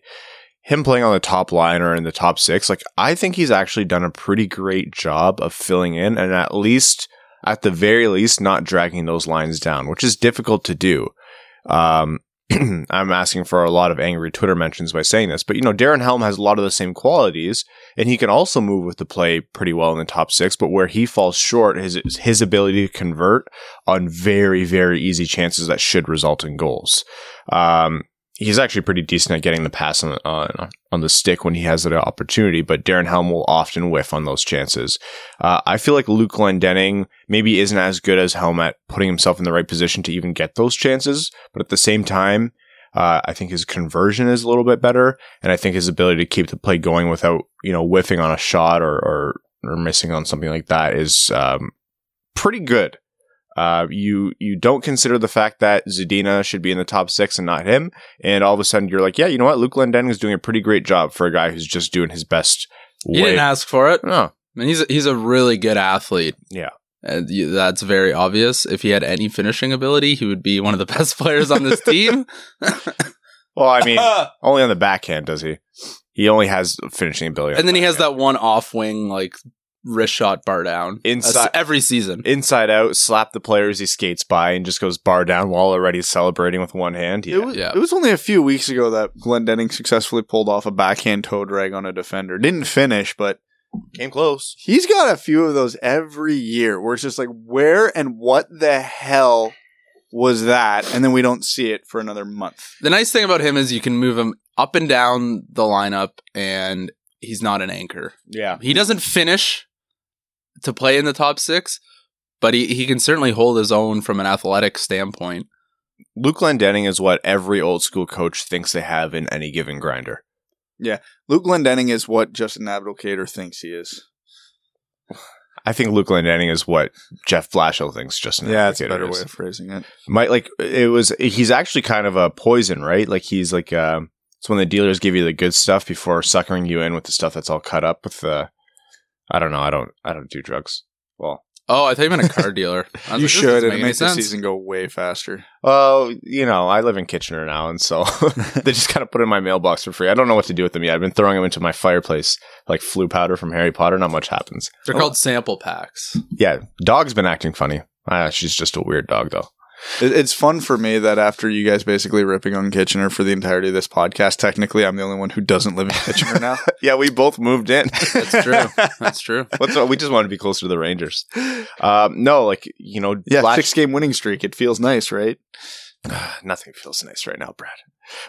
[SPEAKER 3] Him playing on the top line or in the top six, like, I think he's actually done a pretty great job of filling in and at least, at the very least, not dragging those lines down, which is difficult to do. Um, I'm asking for a lot of angry Twitter mentions by saying this, but you know, Darren Helm has a lot of the same qualities, and he can also move with the play pretty well in the top six. But where he falls short is his ability to convert on very, very easy chances that should result in goals. Um, he's actually pretty decent at getting the pass on, on on the stick when he has the opportunity, but Darren Helm will often whiff on those chances. Uh, I feel like Luke Glendening maybe isn't as good as Helm at putting himself in the right position to even get those chances, but at the same time, uh, I think his conversion is a little bit better, and I think his ability to keep the play going without you know whiffing on a shot or or, or missing on something like that is um, pretty good. Uh, you you don't consider the fact that Zadina should be in the top six and not him, and all of a sudden you're like, yeah, you know what, Luke Glendening is doing a pretty great job for a guy who's just doing his best.
[SPEAKER 4] He
[SPEAKER 3] way.
[SPEAKER 4] didn't ask for it.
[SPEAKER 3] No,
[SPEAKER 4] I mean, he's a, he's a really good athlete.
[SPEAKER 3] Yeah.
[SPEAKER 4] And you, that's very obvious. If he had any finishing ability, he would be one of the best players on this team.
[SPEAKER 3] well, I mean, only on the backhand does he. He only has finishing ability,
[SPEAKER 4] and then
[SPEAKER 3] the
[SPEAKER 4] he has that one off wing like wrist shot bar down
[SPEAKER 3] Inside-
[SPEAKER 4] every season.
[SPEAKER 3] inside out, slap the players he skates by, and just goes bar down while already celebrating with one hand. Yeah,
[SPEAKER 2] It, was,
[SPEAKER 4] Yeah.
[SPEAKER 2] it was only a few weeks ago that Glendening successfully pulled off a backhand toe drag on a defender. Didn't finish, but
[SPEAKER 3] came close.
[SPEAKER 2] he's got a few of those every year where it's just like, where and what the hell was that? And then we don't see it for another month.
[SPEAKER 4] The nice thing about him is you can move him up and down the lineup, and he's not an anchor.
[SPEAKER 3] Yeah,
[SPEAKER 4] He doesn't finish to play in the top six, but he, he can certainly hold his own from an athletic standpoint.
[SPEAKER 3] Luke Glendening is what every old school coach thinks they have in any given grinder. Yeah.
[SPEAKER 2] Luke Glendening is what Justin Abdelkader thinks he is.
[SPEAKER 3] I think Luke Glendening is what Jeff Blashill thinks. Justin,
[SPEAKER 2] Yeah, that's a better
[SPEAKER 3] is.
[SPEAKER 2] way of phrasing it.
[SPEAKER 3] Might like it was. He's actually kind of a poison, right? Like he's like um, it's when the dealers give you the good stuff before suckering you in with the stuff that's all cut up with the. I don't know. I don't. I don't do drugs. Well,
[SPEAKER 4] Oh, I thought you meant a car dealer. I
[SPEAKER 2] You
[SPEAKER 4] like,
[SPEAKER 2] should, and it makes the season go way faster.
[SPEAKER 3] well, you know, I live in Kitchener now, and so they just kind of put in my mailbox for free. I don't know what to do with them yet. I've been throwing them into my fireplace like Floo powder from Harry Potter. Not much happens.
[SPEAKER 4] They're called sample packs.
[SPEAKER 3] Yeah, dog's been acting funny. Ah, she's just a weird dog, though.
[SPEAKER 2] It- It's fun for me that after you guys basically ripping on Kitchener for the entirety of this podcast, technically I'm the only one who doesn't live in Kitchener now.
[SPEAKER 3] Yeah, we both moved in.
[SPEAKER 4] That's true. That's true.
[SPEAKER 3] What's we just wanted to be closer to the Rangers. Um, no, like you know,
[SPEAKER 2] Yeah,
[SPEAKER 3] Blash-
[SPEAKER 2] six game winning streak. It feels nice, right?
[SPEAKER 3] nothing feels nice right now, Brad.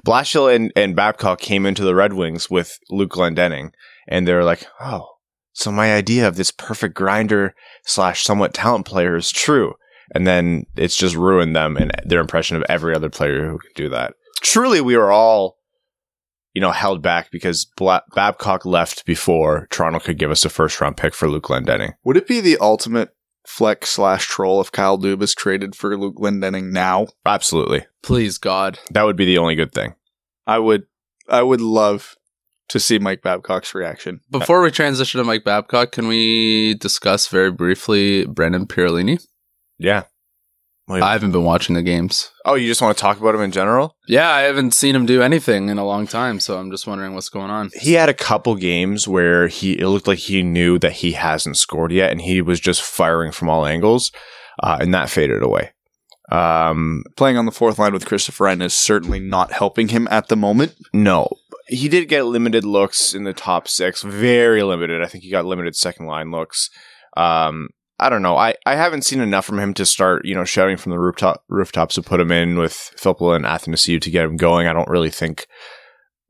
[SPEAKER 3] Blashill and, and Babcock came into the Red Wings with Luke Glendening, and they were like, "Oh, so my idea of this perfect grinder slash somewhat talent player is true." And then it's just ruined them and their impression of every other player who can do that. Truly, we were all, you know, held back because Bla- Babcock left before Toronto could give us a first round pick for Luke Glendening.
[SPEAKER 2] Would it be the ultimate flex slash troll if Kyle Dubas traded for Luke Glendening now?
[SPEAKER 3] Absolutely,
[SPEAKER 4] Please, God.
[SPEAKER 3] that would be the only good thing.
[SPEAKER 2] I would, I would love to see Mike Babcock's reaction.
[SPEAKER 4] Before we transition to Mike Babcock, can we discuss very briefly Brendan Perlini?
[SPEAKER 3] Yeah. Wait,
[SPEAKER 4] I haven't been watching the games.
[SPEAKER 3] oh, you just want to talk about him in general?
[SPEAKER 4] Yeah, I haven't seen him do anything in a long time, so I'm just wondering what's going on.
[SPEAKER 3] he had a couple games where he it looked like he knew that he hasn't scored yet and he was just firing from all angles uh, and that faded away um
[SPEAKER 2] Playing on the fourth line with Christoffer Ehn is certainly not helping him at the moment.
[SPEAKER 3] no he did get limited looks in the top six very limited i think he got limited second line looks um I don't know. I, I haven't seen enough from him to start, you know, shouting from the rooftop rooftops to put him in with Filppula and Athanasiou to get him going. I don't really think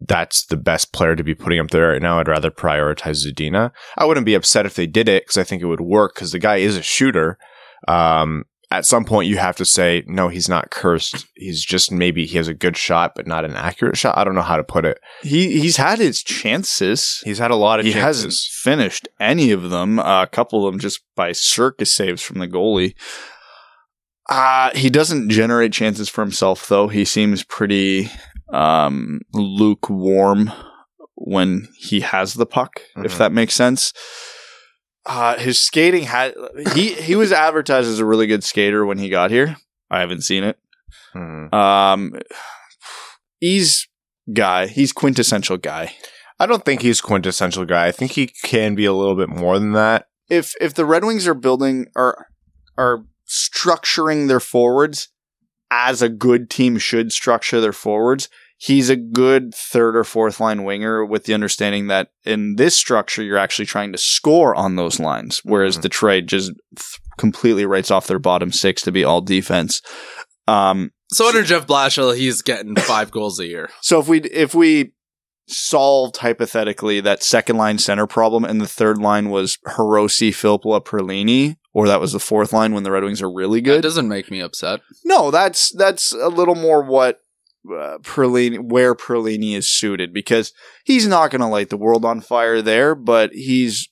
[SPEAKER 3] that's the best player to be putting up there right now. I'd rather prioritize Zadina. I wouldn't be upset if they did it because I think it would work because the guy is a shooter. Um, at some point, you have to say, no, he's not cursed. He's just maybe he has a good shot, but not an accurate shot. I don't know how to put it.
[SPEAKER 2] He he's had his chances.
[SPEAKER 3] He's had a lot of
[SPEAKER 2] he
[SPEAKER 3] chances.
[SPEAKER 2] hasn't finished any of them. Uh, a couple of them just by circus saves from the goalie. Uh, he doesn't generate chances for himself, though. He seems pretty um, lukewarm when he has the puck, if
[SPEAKER 3] Mhm.
[SPEAKER 2] that makes sense. Uh, his skating had he he was advertised as a really good skater when he got here. I haven't seen it.
[SPEAKER 3] Mhm.
[SPEAKER 2] Um, he's guy. He's quintessential guy.
[SPEAKER 3] I don't think he's quintessential guy. I think he can be a little bit more than that.
[SPEAKER 2] if if the Red Wings are building are are structuring their forwards as a good team should structure their forwards, he's a good third or fourth line winger with the understanding that in this structure you're actually trying to score on those lines, whereas
[SPEAKER 3] Mhm.
[SPEAKER 2] Detroit just th- completely writes off their bottom six to be all defense. Um,
[SPEAKER 4] So under Jeff Blashill, he's getting five goals a year.
[SPEAKER 2] so if we if we solved hypothetically that second line center problem and the third line was Hirose, Filppula, Perlini, or that was the fourth line when the Red Wings are really
[SPEAKER 4] That
[SPEAKER 2] good.
[SPEAKER 4] doesn't make me upset.
[SPEAKER 2] no, that's that's a little more what uh, Perlini where Perlini is suited because he's not going to light the world on fire there, but he's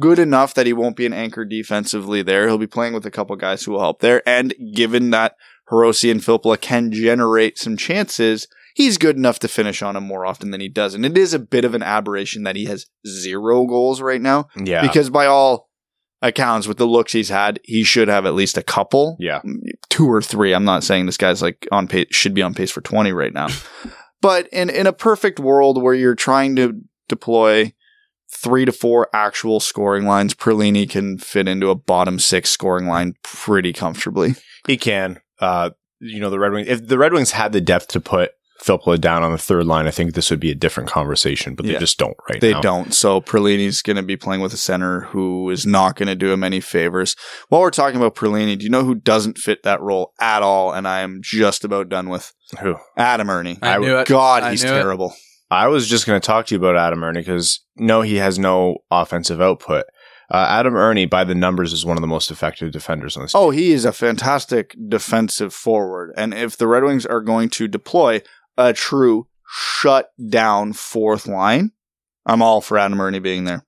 [SPEAKER 2] good enough that he won't be an anchor defensively there. He'll be playing with a couple guys who will help there, and given that Hirose and Filppula can generate some chances, he's good enough to finish on him more often than he does. And it is a bit of an aberration that he has zero goals right now
[SPEAKER 3] Yeah.
[SPEAKER 2] because by all accounts, with the looks he's had, he should have at least a couple
[SPEAKER 3] yeah.
[SPEAKER 2] two or three. I'm not saying this guy's like on pace should be on pace for 20 right now. but in in a perfect world where you're trying to deploy three to four actual scoring lines, Perlini can fit into a bottom six scoring line pretty comfortably.
[SPEAKER 3] He can. Uh, you know, the Red Wings, if the Red Wings had the depth to put Filppula down on the third line, I think this would be a different conversation, but they
[SPEAKER 2] Yeah.
[SPEAKER 3] just don't right now.
[SPEAKER 2] They
[SPEAKER 3] now.
[SPEAKER 2] don't. So Perlini's going to be playing with a center who is not going to do him any favors. While we're talking about Perlini, do you know who doesn't fit that role at all? And I am just about done with
[SPEAKER 3] Who?
[SPEAKER 2] Adam Erne.
[SPEAKER 4] I knew it.
[SPEAKER 2] God,
[SPEAKER 4] I
[SPEAKER 2] he's
[SPEAKER 4] knew it.
[SPEAKER 2] terrible.
[SPEAKER 3] I was just going to talk to you about Adam Erne because no, he has no offensive output. Uh, Adam Erne, by the numbers, is one of the most effective defenders on this.
[SPEAKER 2] Oh, he is a fantastic defensive forward. And if the Red Wings are going to deploy a true shut down fourth line, I'm all for Adam Erne being there.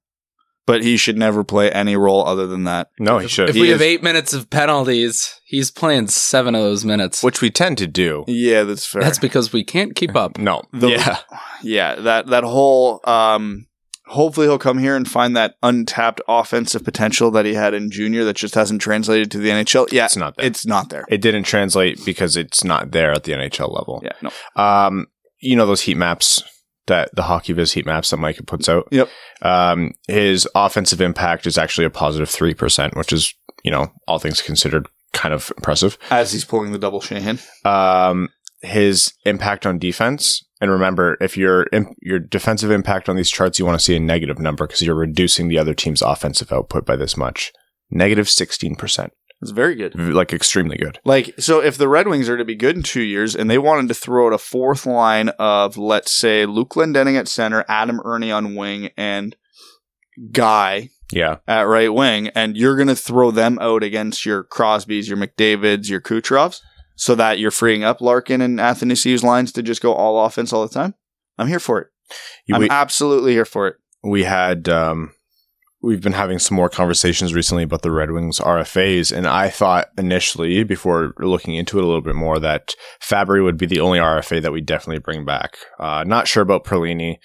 [SPEAKER 2] But he should never play any role other than that.
[SPEAKER 3] no, he should.
[SPEAKER 4] If
[SPEAKER 2] He
[SPEAKER 4] we
[SPEAKER 2] is-
[SPEAKER 4] have eight minutes of penalties, he's playing seven of those minutes.
[SPEAKER 3] which we tend to do.
[SPEAKER 2] Yeah, that's fair.
[SPEAKER 4] That's because we can't keep up.
[SPEAKER 3] No,
[SPEAKER 2] The-
[SPEAKER 3] yeah,
[SPEAKER 2] yeah, that that whole um hopefully he'll come here and find that untapped offensive potential that he had in junior that just hasn't translated to the NHL. Yeah,
[SPEAKER 3] it's not there.
[SPEAKER 2] it's not there.
[SPEAKER 3] it didn't translate because it's not there at the NHL level.
[SPEAKER 2] Yeah, no.
[SPEAKER 3] Um, you know those heat maps that the HockeyViz heat maps that Micah puts out.
[SPEAKER 2] Yep.
[SPEAKER 3] Um, his offensive impact is actually a positive three percent, which is you know all things considered kind of impressive.
[SPEAKER 2] As he's pulling the double Shahan.
[SPEAKER 3] Um, his impact on defense, and remember, if your your defensive impact on these charts, you want to see a negative number because you're reducing the other team's offensive output by this much. Negative sixteen percent,
[SPEAKER 2] It's very good.
[SPEAKER 3] like extremely good.
[SPEAKER 2] Like, so if the Red Wings are to be good in two years and they wanted to throw out a fourth line of, let's say, Luke Glendening at center, Adam Erne on wing, and Guy
[SPEAKER 3] Yeah,
[SPEAKER 2] at right wing, and you're going to throw them out against your Crosbys, your McDavids, your Kucherovs, so that you're freeing up Larkin and Athanasiou's lines to just go all offense all the time, I'm here for it. I'm
[SPEAKER 3] we,
[SPEAKER 2] absolutely here for it.
[SPEAKER 3] we had um, we've been having some more conversations recently about the Red Wings RFAs, and I thought initially, before looking into it a little bit more, that Fabbri would be the only RFA that we definitely bring back. Uh, not sure about Perlini.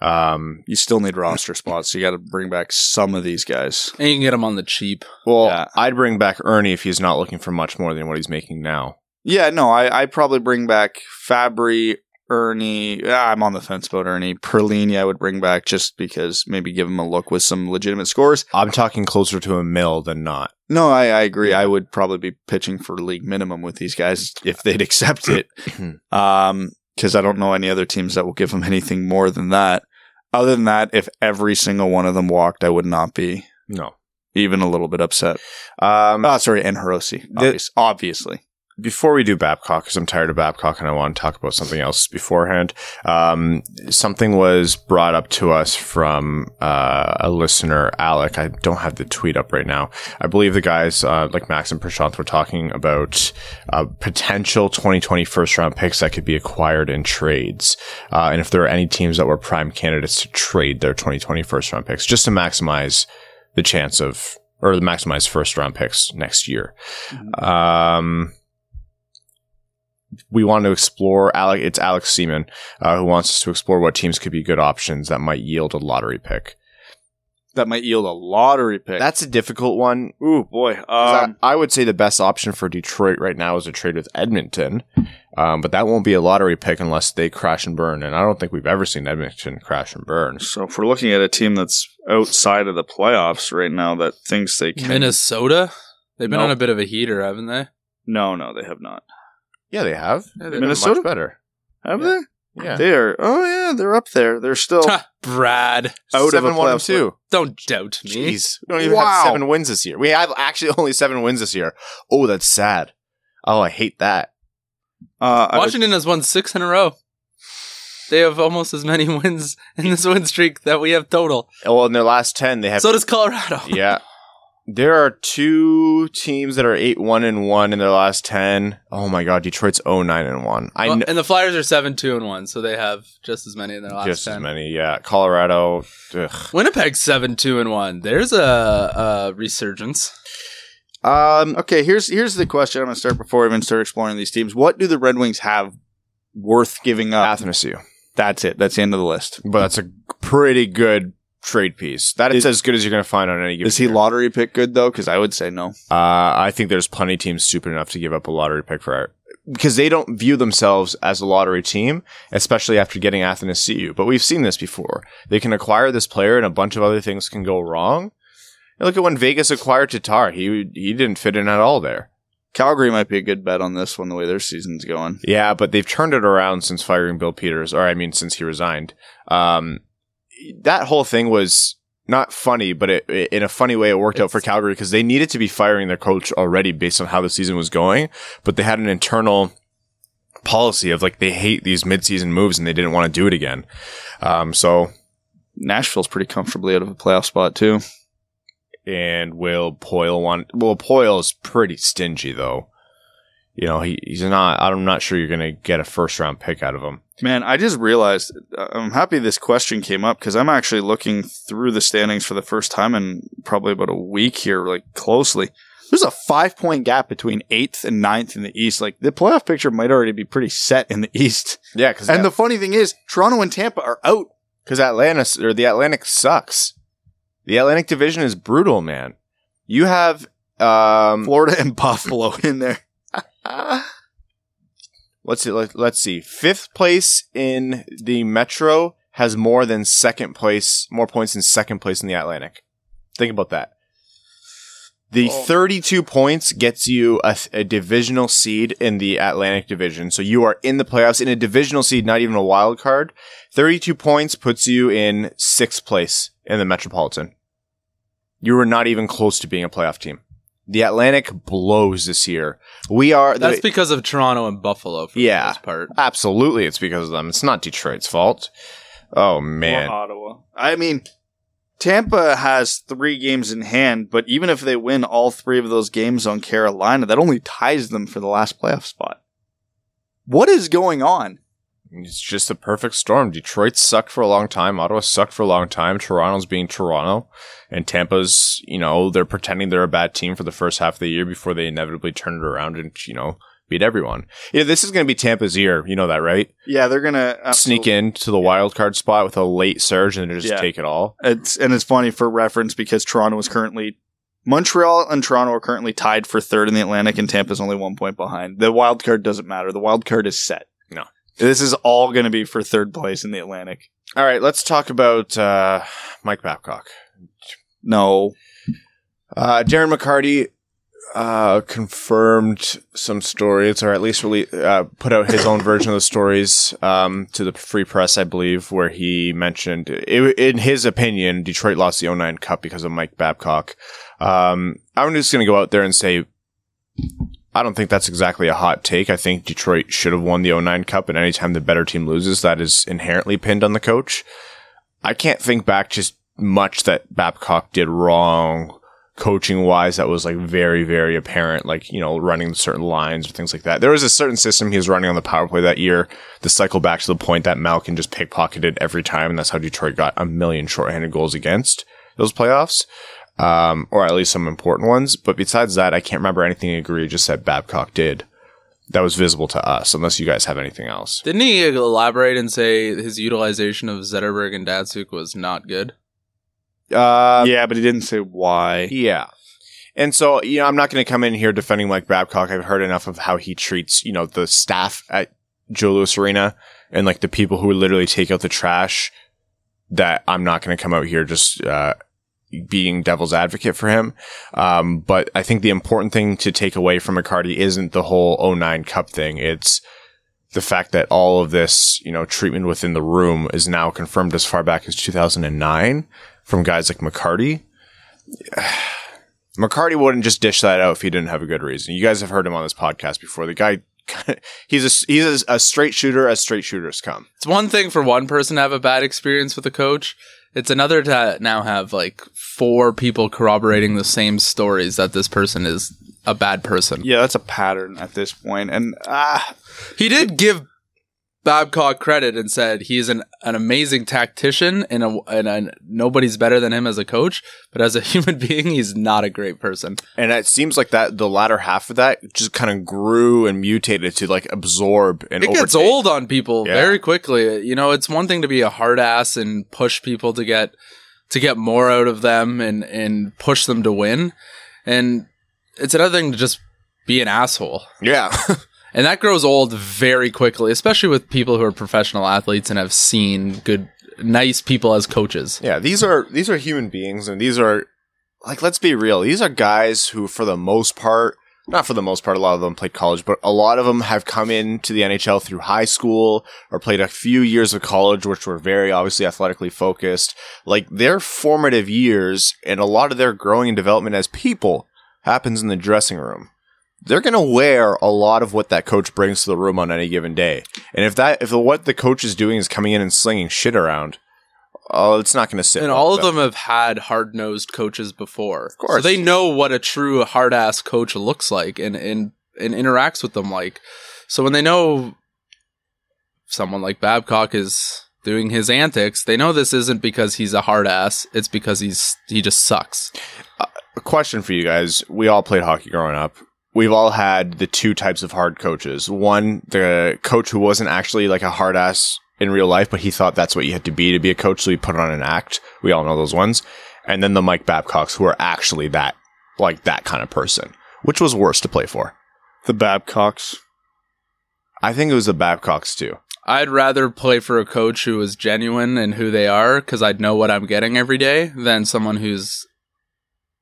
[SPEAKER 3] Um,
[SPEAKER 2] You still need roster spots, so you got to bring back some of these guys.
[SPEAKER 4] And you can get them on the cheap.
[SPEAKER 3] well,
[SPEAKER 2] Yeah.
[SPEAKER 3] I'd bring back Erne if he's not looking for much more than what he's making now.
[SPEAKER 2] Yeah, no, I I probably bring back Fabbri, Erne. ah, I'm on the fence about Erne. Perlini, I would bring back just because maybe give him a look with some legitimate scores.
[SPEAKER 3] I'm talking closer to a mill than not.
[SPEAKER 2] No, I, I agree. I would probably be pitching for league minimum with these guys if they'd accept it. Um, because I don't know any other teams that will give them anything more than that. Other than that, if every single one of them walked, I would not be
[SPEAKER 3] no.
[SPEAKER 2] even a little bit upset.
[SPEAKER 3] Um,
[SPEAKER 2] Oh, sorry, and Hirose,
[SPEAKER 3] The-
[SPEAKER 2] obviously.
[SPEAKER 3] Before we do Babcock, because I'm tired of Babcock and I want to talk about something else beforehand, um, something was brought up to us from uh, a listener, Alec. I don't have the tweet up right now. I believe the guys uh, like Max and Prashant were talking about uh, potential 2020 first round picks that could be acquired in trades, uh, and if there are any teams that were prime candidates to trade their 2020 first round picks, just to maximize the chance of or maximize first round picks next year. Um, we want to explore Alec. It's Alex Seaman uh, who wants us to explore what teams could be good options that might yield a lottery pick.
[SPEAKER 2] That might yield a lottery pick.
[SPEAKER 3] That's a difficult one.
[SPEAKER 2] ooh boy.
[SPEAKER 3] 'Cause
[SPEAKER 2] Um,
[SPEAKER 3] I, I would say the best option for Detroit right now is a trade with Edmonton, um, but that won't be a lottery pick unless they crash and burn. And I don't think we've ever seen Edmonton crash and burn.
[SPEAKER 2] so if we're looking at a team that's outside of the playoffs right now that thinks they can,
[SPEAKER 4] Minnesota. They've been
[SPEAKER 2] Nope.
[SPEAKER 4] on a bit of a heater, haven't they?
[SPEAKER 2] no, no, they have not.
[SPEAKER 3] Yeah, they have.
[SPEAKER 4] Yeah, they-
[SPEAKER 3] They've
[SPEAKER 2] Minnesota?
[SPEAKER 3] much better.
[SPEAKER 2] Have
[SPEAKER 3] Yeah.
[SPEAKER 2] they?
[SPEAKER 3] Yeah,
[SPEAKER 2] They are. Oh yeah, they're up there. They're still
[SPEAKER 4] Ha, Brad,
[SPEAKER 2] out of a
[SPEAKER 3] seven one and
[SPEAKER 2] playoff
[SPEAKER 3] two.
[SPEAKER 4] don't doubt me.
[SPEAKER 3] Jeez, we don't even
[SPEAKER 2] Wow.
[SPEAKER 3] have seven wins this year. We have actually only seven wins this year. Oh, that's sad. Oh, I hate that.
[SPEAKER 2] Uh, I would-
[SPEAKER 4] Washington has won six in a row. They have almost as many wins in this win streak that we have total.
[SPEAKER 3] Well, in their last ten, they have.
[SPEAKER 4] So does Colorado.
[SPEAKER 3] yeah, there are two teams that are eight one and one in their last ten. Oh my god, Detroit's 9 and one. I
[SPEAKER 4] Well,
[SPEAKER 3] know
[SPEAKER 4] and the Flyers are seven two and one, so they have just as many in their last
[SPEAKER 3] just
[SPEAKER 4] ten.
[SPEAKER 3] as many. Yeah, Colorado. Ugh.
[SPEAKER 4] Winnipeg seven two and one. There's a, a resurgence.
[SPEAKER 2] Um, okay, here's here's the question. I'm going to start before we even start exploring these teams. What do the Red Wings have worth giving up?
[SPEAKER 3] Athanasiou.
[SPEAKER 2] That's it. That's the end of the list.
[SPEAKER 3] But that's a pretty good trade piece. That is as good as you're going to find on any given
[SPEAKER 2] Is he
[SPEAKER 3] year.
[SPEAKER 2] lottery pick good though? Because I would say no.
[SPEAKER 3] Uh, I think there's plenty of teams stupid enough to give up a lottery pick for because they don't view themselves as a lottery team, especially after getting Athanasiou. But we've seen this before. They can acquire this player, and a bunch of other things can go wrong. And look at when Vegas acquired Tatar; he he didn't fit in at all there.
[SPEAKER 2] Calgary might be a good bet on this one, the way their season's going.
[SPEAKER 3] Yeah, but they've turned it around since firing Bill Peters, or I mean, since he resigned. Um, that whole thing was not funny, but it, it- in a funny way, it worked out for Calgary because they needed to be firing their coach already based on how the season was going, but they had an internal policy of like they hate these midseason moves and they didn't want to do it again. Um, so
[SPEAKER 2] Nashville's pretty comfortably out of a playoff spot too.
[SPEAKER 3] and Will Poile want Well, Poile is pretty stingy though. You know, he, he's not. I'm not sure you're going to get a first round pick out of him.
[SPEAKER 2] Man, I just realized uh, I'm happy this question came up because I'm actually looking through the standings for the first time in probably about a week here, like closely. There's a five point gap between eighth and ninth in the East. Like the playoff picture might already be pretty set in the East.
[SPEAKER 3] Yeah, because
[SPEAKER 2] And the funny thing is, Toronto and Tampa are out.
[SPEAKER 3] Because Atlanta or the Atlantic sucks. The Atlantic Division is brutal, man. You have um
[SPEAKER 2] Florida and Buffalo in there.
[SPEAKER 3] Uh, let's see let, let's see. Fifth place in the Metro has more than second place, more points than second place in the Atlantic. Think about that. The
[SPEAKER 2] Oh.
[SPEAKER 3] 32 points gets you a, a divisional seed in the Atlantic Division. So you are in the playoffs in a divisional seed, not even a wild card. 32 points puts you in sixth place in the Metropolitan. You are not even close to being a playoff team. The Atlantic blows this year. We are
[SPEAKER 4] That's
[SPEAKER 3] the,
[SPEAKER 4] because of Toronto and Buffalo for
[SPEAKER 3] Yeah.
[SPEAKER 4] the most part.
[SPEAKER 3] absolutely it's because of them. It's not Detroit's fault. Oh man.
[SPEAKER 2] Or Ottawa. I mean, Tampa has three games in hand, but even if they win all three of those games on Carolina, that only ties them for the last playoff spot. What is going on?
[SPEAKER 3] It's just a perfect storm. Detroit sucked for a long time. Ottawa sucked for a long time. Toronto's being Toronto. And Tampa's, you know, they're pretending they're a bad team for the first half of the year before they inevitably turn it around and, you know, beat everyone. Yeah, this is going to be Tampa's year. You know that, right?
[SPEAKER 2] Yeah, they're gonna
[SPEAKER 3] Sneak into the wild card spot with a late surge and just
[SPEAKER 2] Yeah.
[SPEAKER 3] take it all.
[SPEAKER 2] It's and it's funny for reference because Toronto is currently Montreal and Toronto are currently tied for third in the Atlantic, and Tampa's only one point behind. The wild card doesn't matter. The wild card is set.
[SPEAKER 3] No.
[SPEAKER 2] This is all going to be for third place in the Atlantic.
[SPEAKER 3] All right, let's talk about uh, Mike Babcock.
[SPEAKER 2] No,
[SPEAKER 3] Uh, Darren McCarty uh, confirmed some stories, or at least really uh, put out his own version of the stories um, to the Free Press, I believe, where he mentioned, i in his opinion, Detroit lost the 09 Cup because of Mike Babcock. Um, I'm just going to go out there and say, I don't think that's exactly a hot take. I think Detroit should have won the 09 Cup, and anytime the better team loses, that is inherently pinned on the coach. I can't think back just much that Babcock did wrong coaching wise that was like very, very apparent, like, you know, running certain lines or things like that. There was a certain system he was running on the power play that year, the cycle back to the point that Malkin just pickpocketed every time, and that's how Detroit got a million shorthanded goals against those playoffs um, or at least some important ones. But besides that, I can't remember anything egregious that Babcock did that was visible to us, unless you guys have anything else.
[SPEAKER 4] Didn't he elaborate and say his utilization of Zetterberg and Datsyuk was not good?
[SPEAKER 3] Uh,
[SPEAKER 2] yeah, but he didn't say why.
[SPEAKER 3] yeah. And so, you know, I'm not going to come in here defending Mike Babcock. I've heard enough of how he treats, you know, the staff at Joe Louis Arena and like the people who literally take out the trash that I'm not going to come out here just, uh, being devil's advocate for him. Um, but I think the important thing to take away from McCarty isn't the whole 09 Cup thing. It's the fact that all of this, you know, treatment within the room is now confirmed as far back as 2009 from guys like McCarty. McCarty wouldn't just dish that out if he didn't have a good reason. You guys have heard him on this podcast before. The guy, he's a, he's a, a straight shooter as straight shooters come.
[SPEAKER 4] It's one thing for one person to have a bad experience with a coach. It's another to now have like four people corroborating the same stories that this person is a bad person.
[SPEAKER 2] Yeah, that's a pattern at this point. And ah,
[SPEAKER 4] He did give Babcock credit and said he's an, an amazing tactician and, a, and a, nobody's better than him as a coach, but as a human being, he's not a great person.
[SPEAKER 3] And it seems like that the latter half of that just kind of grew and mutated to like absorb and
[SPEAKER 4] It gets old on people
[SPEAKER 3] Yeah.
[SPEAKER 4] very quickly. You know, it's one thing to be a hard ass and push people to get to get more out of them and and push them to win, and it's another thing to just be an asshole.
[SPEAKER 3] Yeah.
[SPEAKER 4] And that grows old very quickly, especially with people who are professional athletes and have seen good, nice people as coaches.
[SPEAKER 3] Yeah, these are these are human beings, and these are like let's be real. These are guys who, for the most part, not for the most part, a lot of them played college, but a lot of them have come into the NHL through high school or played a few years of college, which were very obviously athletically focused. Like their formative years and a lot of their growing and development as people happens in the dressing room. They're going to wear a lot of what that coach brings to the room on any given day. And if that, if what the coach is doing is coming in and slinging shit around, oh, it's not going to sit.
[SPEAKER 4] And
[SPEAKER 3] well
[SPEAKER 4] all of them have had hard nosed coaches before. Of
[SPEAKER 3] course.
[SPEAKER 4] So they know what a true hard ass coach looks like and, and, and interacts with them like. So when they know someone like Babcock is doing his antics, they know this isn't because he's a hard ass. It's because he's he just sucks.
[SPEAKER 3] a question for you guys. We all played hockey growing up. We've all had the two types of hard coaches. One, the coach who wasn't actually like a hard ass in real life, but he thought that's what you had to be to be a coach, so he put on an act. We all know those ones. And then the Mike Babcocks who are actually that, like that kind of person. Which was worse to play for?
[SPEAKER 2] the Babcocks.
[SPEAKER 3] I think it was the Babcocks too.
[SPEAKER 4] I'd rather play for a coach who is genuine and who they are because I'd know what I'm getting every day than someone who's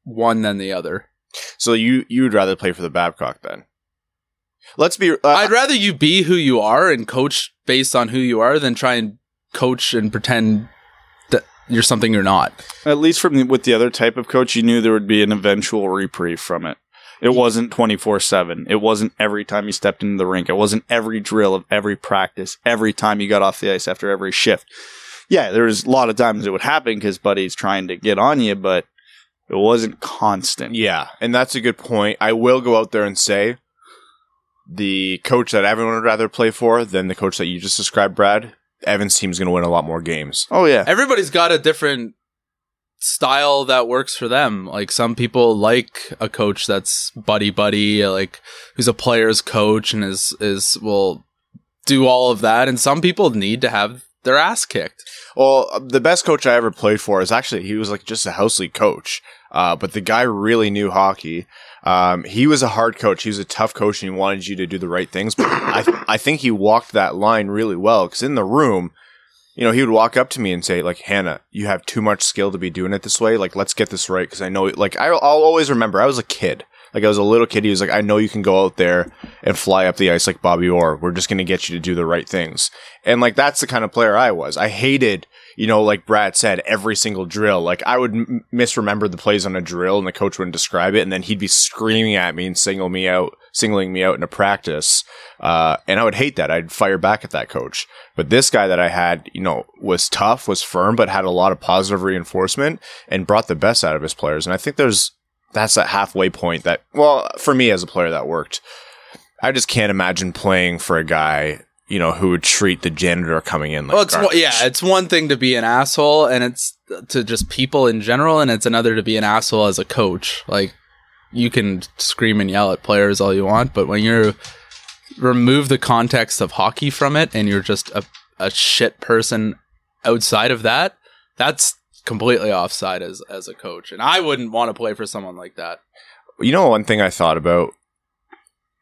[SPEAKER 4] one than the other.
[SPEAKER 3] So you you'd rather play for the Babcock then? Let's be. Uh,
[SPEAKER 4] I'd rather you be who you are and coach based on who you are than try and coach and pretend that you're something you're not.
[SPEAKER 2] At least from the, with the other type of coach, you knew there would be an eventual reprieve from it. It wasn't 24 7. It wasn't every time you stepped into the rink. It wasn't every drill of every practice, every time you got off the ice after every shift. Yeah, there was a lot of times it would happen because Buddy's trying to get on you, but it wasn't constant.
[SPEAKER 3] Yeah, and that's a good point. I will go out there and say the coach that everyone would rather play for than the coach that you just described, Brad. Evan's team's going to win a lot more games.
[SPEAKER 2] Oh, yeah.
[SPEAKER 4] Everybody's got a different style that works for them. Like some people like a coach that's buddy buddy, like who's a player's coach and is is will do all of that. And some people need to have their ass kicked.
[SPEAKER 3] Well, the best coach I ever played for is actually he was like just a house league coach, uh, but the guy really knew hockey. Um, he was a hard coach. He was a tough coach, and he wanted you to do the right things. But I, I think he walked that line really well because in the room, you know, he would walk up to me and say, like, Hannah, you have too much skill to be doing it this way. Like, let's get this right. Cause I know, like, I, I'll always remember I was a kid. Like I was a little kid, he was like, I know you can go out there and fly up the ice like Bobby Orr. We're just going to get you to do the right things. And like, that's the kind of player I was. I hated, you know, like Brad said, every single drill. Like I would m- misremember the plays on a drill and the coach wouldn't describe it. And then he'd be screaming at me and single me out, singling me out in a practice. Uh, and I would hate that. I'd fire back at that coach. But this guy that I had, you know, was tough, was firm, but had a lot of positive reinforcement and brought the best out of his players. And I think there's, that's that halfway point that, well, for me as a player that worked. I just can't imagine playing for a guy, you know, who would treat the janitor coming in like
[SPEAKER 4] well, it's one- yeah, it's one thing to be an asshole, and it's to just people in general, and it's another to be an asshole as a coach. Like you can scream and yell at players all you want, but when you're remove the context of hockey from it, and you're just a a shit person outside of that, that's completely offside as as a coach, and I wouldn't want to play for someone like that.
[SPEAKER 3] You know, one thing I thought about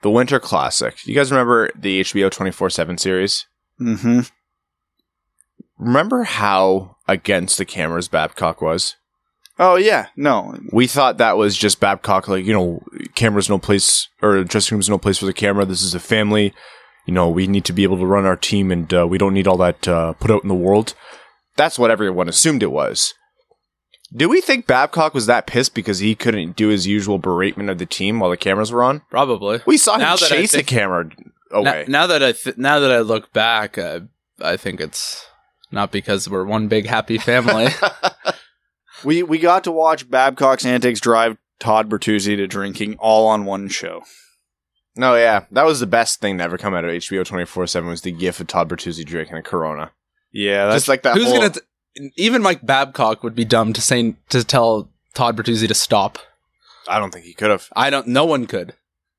[SPEAKER 3] the Winter Classic. You guys remember the HBO 24 7 series?
[SPEAKER 2] Mm-hmm.
[SPEAKER 3] Remember how against the cameras Babcock was?
[SPEAKER 2] Oh yeah, no,
[SPEAKER 3] We thought that was just Babcock, like, you know, cameras no place, or dressing rooms no place for the camera. This is a family. You know, we need to be able to run our team and uh, we don't need all that uh, put out in the world. That's what everyone assumed it was. Do we think Babcock was that pissed because he couldn't do his usual beratement of the team while the cameras were on?
[SPEAKER 4] Probably.
[SPEAKER 3] We saw him
[SPEAKER 4] Now that I
[SPEAKER 3] chase
[SPEAKER 4] think-
[SPEAKER 3] a camera
[SPEAKER 4] Now,
[SPEAKER 3] away.
[SPEAKER 4] now that I th- now that I look back, uh, I think it's not because we're one big happy family.
[SPEAKER 2] we we got to watch Babcock's antics drive Todd Bertuzzi to drinking all on one show.
[SPEAKER 3] No, yeah, that was the best thing to ever come out of HBO twenty four seven was the gif of Todd Bertuzzi drinking a Corona.
[SPEAKER 2] Yeah, that's
[SPEAKER 3] Just like that.
[SPEAKER 4] Who's
[SPEAKER 3] whole-
[SPEAKER 4] gonna? T- even Mike Babcock would be dumb to say to tell Todd Bertuzzi to stop.
[SPEAKER 3] I don't think he could have,
[SPEAKER 4] I don't. No one could.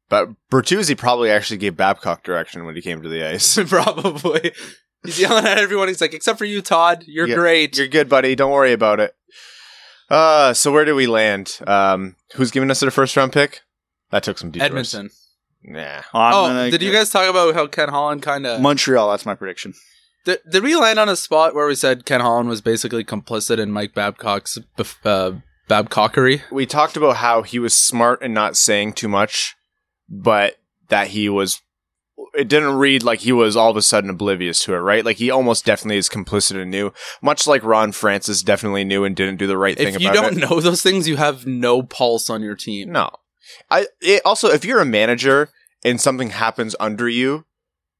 [SPEAKER 3] but Bertuzzi probably actually gave Babcock direction when he came to the ice.
[SPEAKER 4] Probably. He's yelling at everyone. He's like, "Except for you, Todd. You're
[SPEAKER 3] Yeah,
[SPEAKER 4] great."
[SPEAKER 3] You're good, buddy. Don't worry about it. Uh, so where do we land? Um, who's giving us their first round pick? That took some detours.
[SPEAKER 4] Edmonton.
[SPEAKER 3] Nah.
[SPEAKER 2] I'm
[SPEAKER 4] oh,
[SPEAKER 2] gonna
[SPEAKER 4] did you guys talk about how Ken Holland kind of?
[SPEAKER 2] Montreal? That's my prediction.
[SPEAKER 4] Did, did we land on a spot where we said Ken Holland was basically complicit in Mike Babcock's uh, Babcockery?
[SPEAKER 3] We talked about how he was smart and not saying too much, but that he was. It didn't read like he was all of a sudden oblivious to it, right? Like he almost definitely is complicit and knew, much like Ron Francis definitely knew and didn't do the right thing about it.
[SPEAKER 4] If you don't
[SPEAKER 3] it.
[SPEAKER 4] know those things, you have no pulse on your team.
[SPEAKER 3] No. I it, also if you're a manager and something happens under you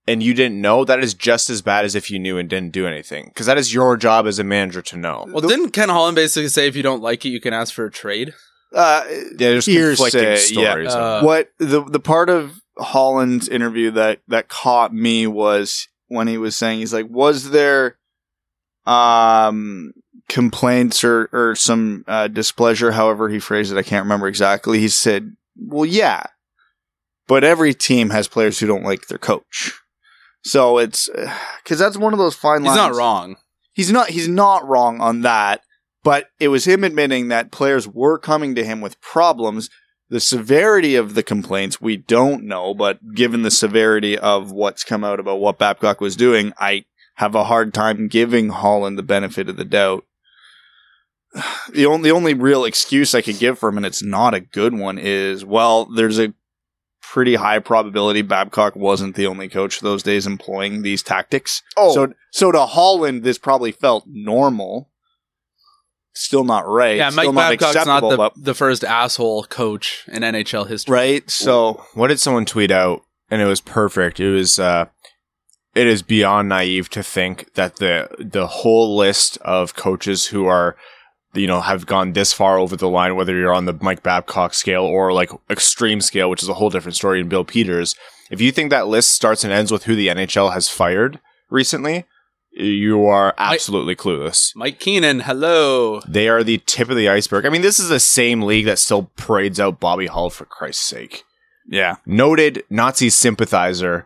[SPEAKER 3] and you didn't know, that is just as bad as if you knew and didn't do anything. Because that is your job as a manager to know.
[SPEAKER 4] Well, didn't Ken Holland basically say if you don't like it, you can ask for a trade?
[SPEAKER 2] Uh,
[SPEAKER 3] Yeah, there's
[SPEAKER 2] hearsay,
[SPEAKER 3] conflicting
[SPEAKER 2] yeah.
[SPEAKER 3] stories.
[SPEAKER 4] Uh,
[SPEAKER 2] what the the part of Holland's interview that that caught me was when he was saying he's like, was there um complaints or or some uh, displeasure, however he phrased it, I can't remember exactly. He said, "Well, yeah, but every team has players who don't like their coach." So it's because that's one of those fine lines.
[SPEAKER 4] He's not wrong.
[SPEAKER 2] He's not. He's not wrong on that. But it was him admitting that players were coming to him with problems. The severity of the complaints we don't know, but given the severity of what's come out about what Babcock was doing, I have a hard time giving Holland the benefit of the doubt. The only the only real excuse I could give for him, and it's not a good one, is well, there's a pretty high probability Babcock wasn't the only coach those days employing these tactics.
[SPEAKER 3] Oh,
[SPEAKER 2] So so to Holland, this probably felt normal. Still not right.
[SPEAKER 4] Yeah, Mike
[SPEAKER 2] Still not
[SPEAKER 4] Babcock's not the,
[SPEAKER 2] but
[SPEAKER 4] the first asshole coach in NHL history.
[SPEAKER 2] right. So
[SPEAKER 3] what did someone tweet out? And it was perfect. It was, uh, it is beyond naive to think that the, the whole list of coaches who are, you know, have gone this far over the line, whether you're on the Mike Babcock scale or like extreme scale, which is a whole different story in Bill Peters. If you think that list starts and ends with who the NHL has fired recently, you are absolutely clueless.
[SPEAKER 4] Mike Keenan, hello.
[SPEAKER 3] They are the tip of the iceberg. I mean, this is the same league that still parades out Bobby Hull for Christ's sake.
[SPEAKER 2] yeah,
[SPEAKER 3] Noted Nazi sympathizer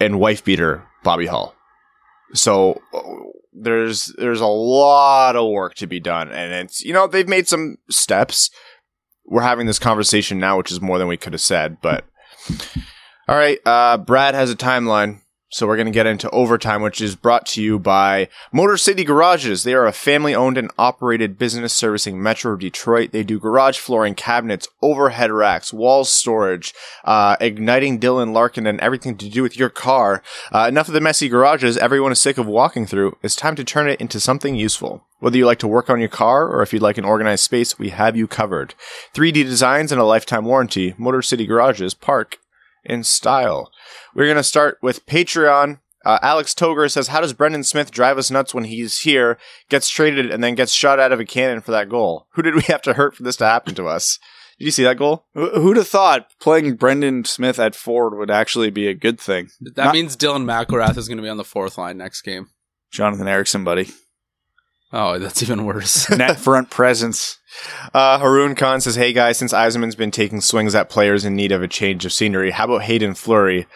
[SPEAKER 3] and wife beater Bobby Hull. So uh, there's there's a lot of work to be done, and it's you know they've made some steps. We're having this conversation now, which is more than we could have said. But all right, uh, Brad has a timeline. So we're going to get into overtime, which is brought to you by Motor City Garages. They are a family owned and operated business servicing Metro Detroit. They do garage flooring, cabinets, overhead racks, wall storage, uh, igniting Dylan Larkin and everything to do with your car. Uh, enough of the messy garages everyone is sick of walking through. It's time to turn it into something useful. Whether you like to work on your car or if you'd like an organized space, we have you covered. 3D designs and a lifetime warranty. Motor City Garages. Park in style. We're going to start with Patreon. Uh, Alex Toger says, How does Brendan Smith drive us nuts when he's here, gets traded, and then gets shot out of a cannon for that goal? Who did we have to hurt for this to happen to us? Did you see that goal?
[SPEAKER 2] Who'd have thought playing Brendan Smith at Ford would actually be a good thing?
[SPEAKER 4] That
[SPEAKER 2] Not-
[SPEAKER 4] means Dylan McIlrath is going to be on the fourth line next game.
[SPEAKER 2] Jonathan Ericsson, buddy.
[SPEAKER 4] Oh, that's even worse.
[SPEAKER 2] Net front presence.
[SPEAKER 3] Uh, Haroon Khan says, Hey guys, since Yzerman's been taking swings at players in need of a change of scenery, how about Haydn Fleury?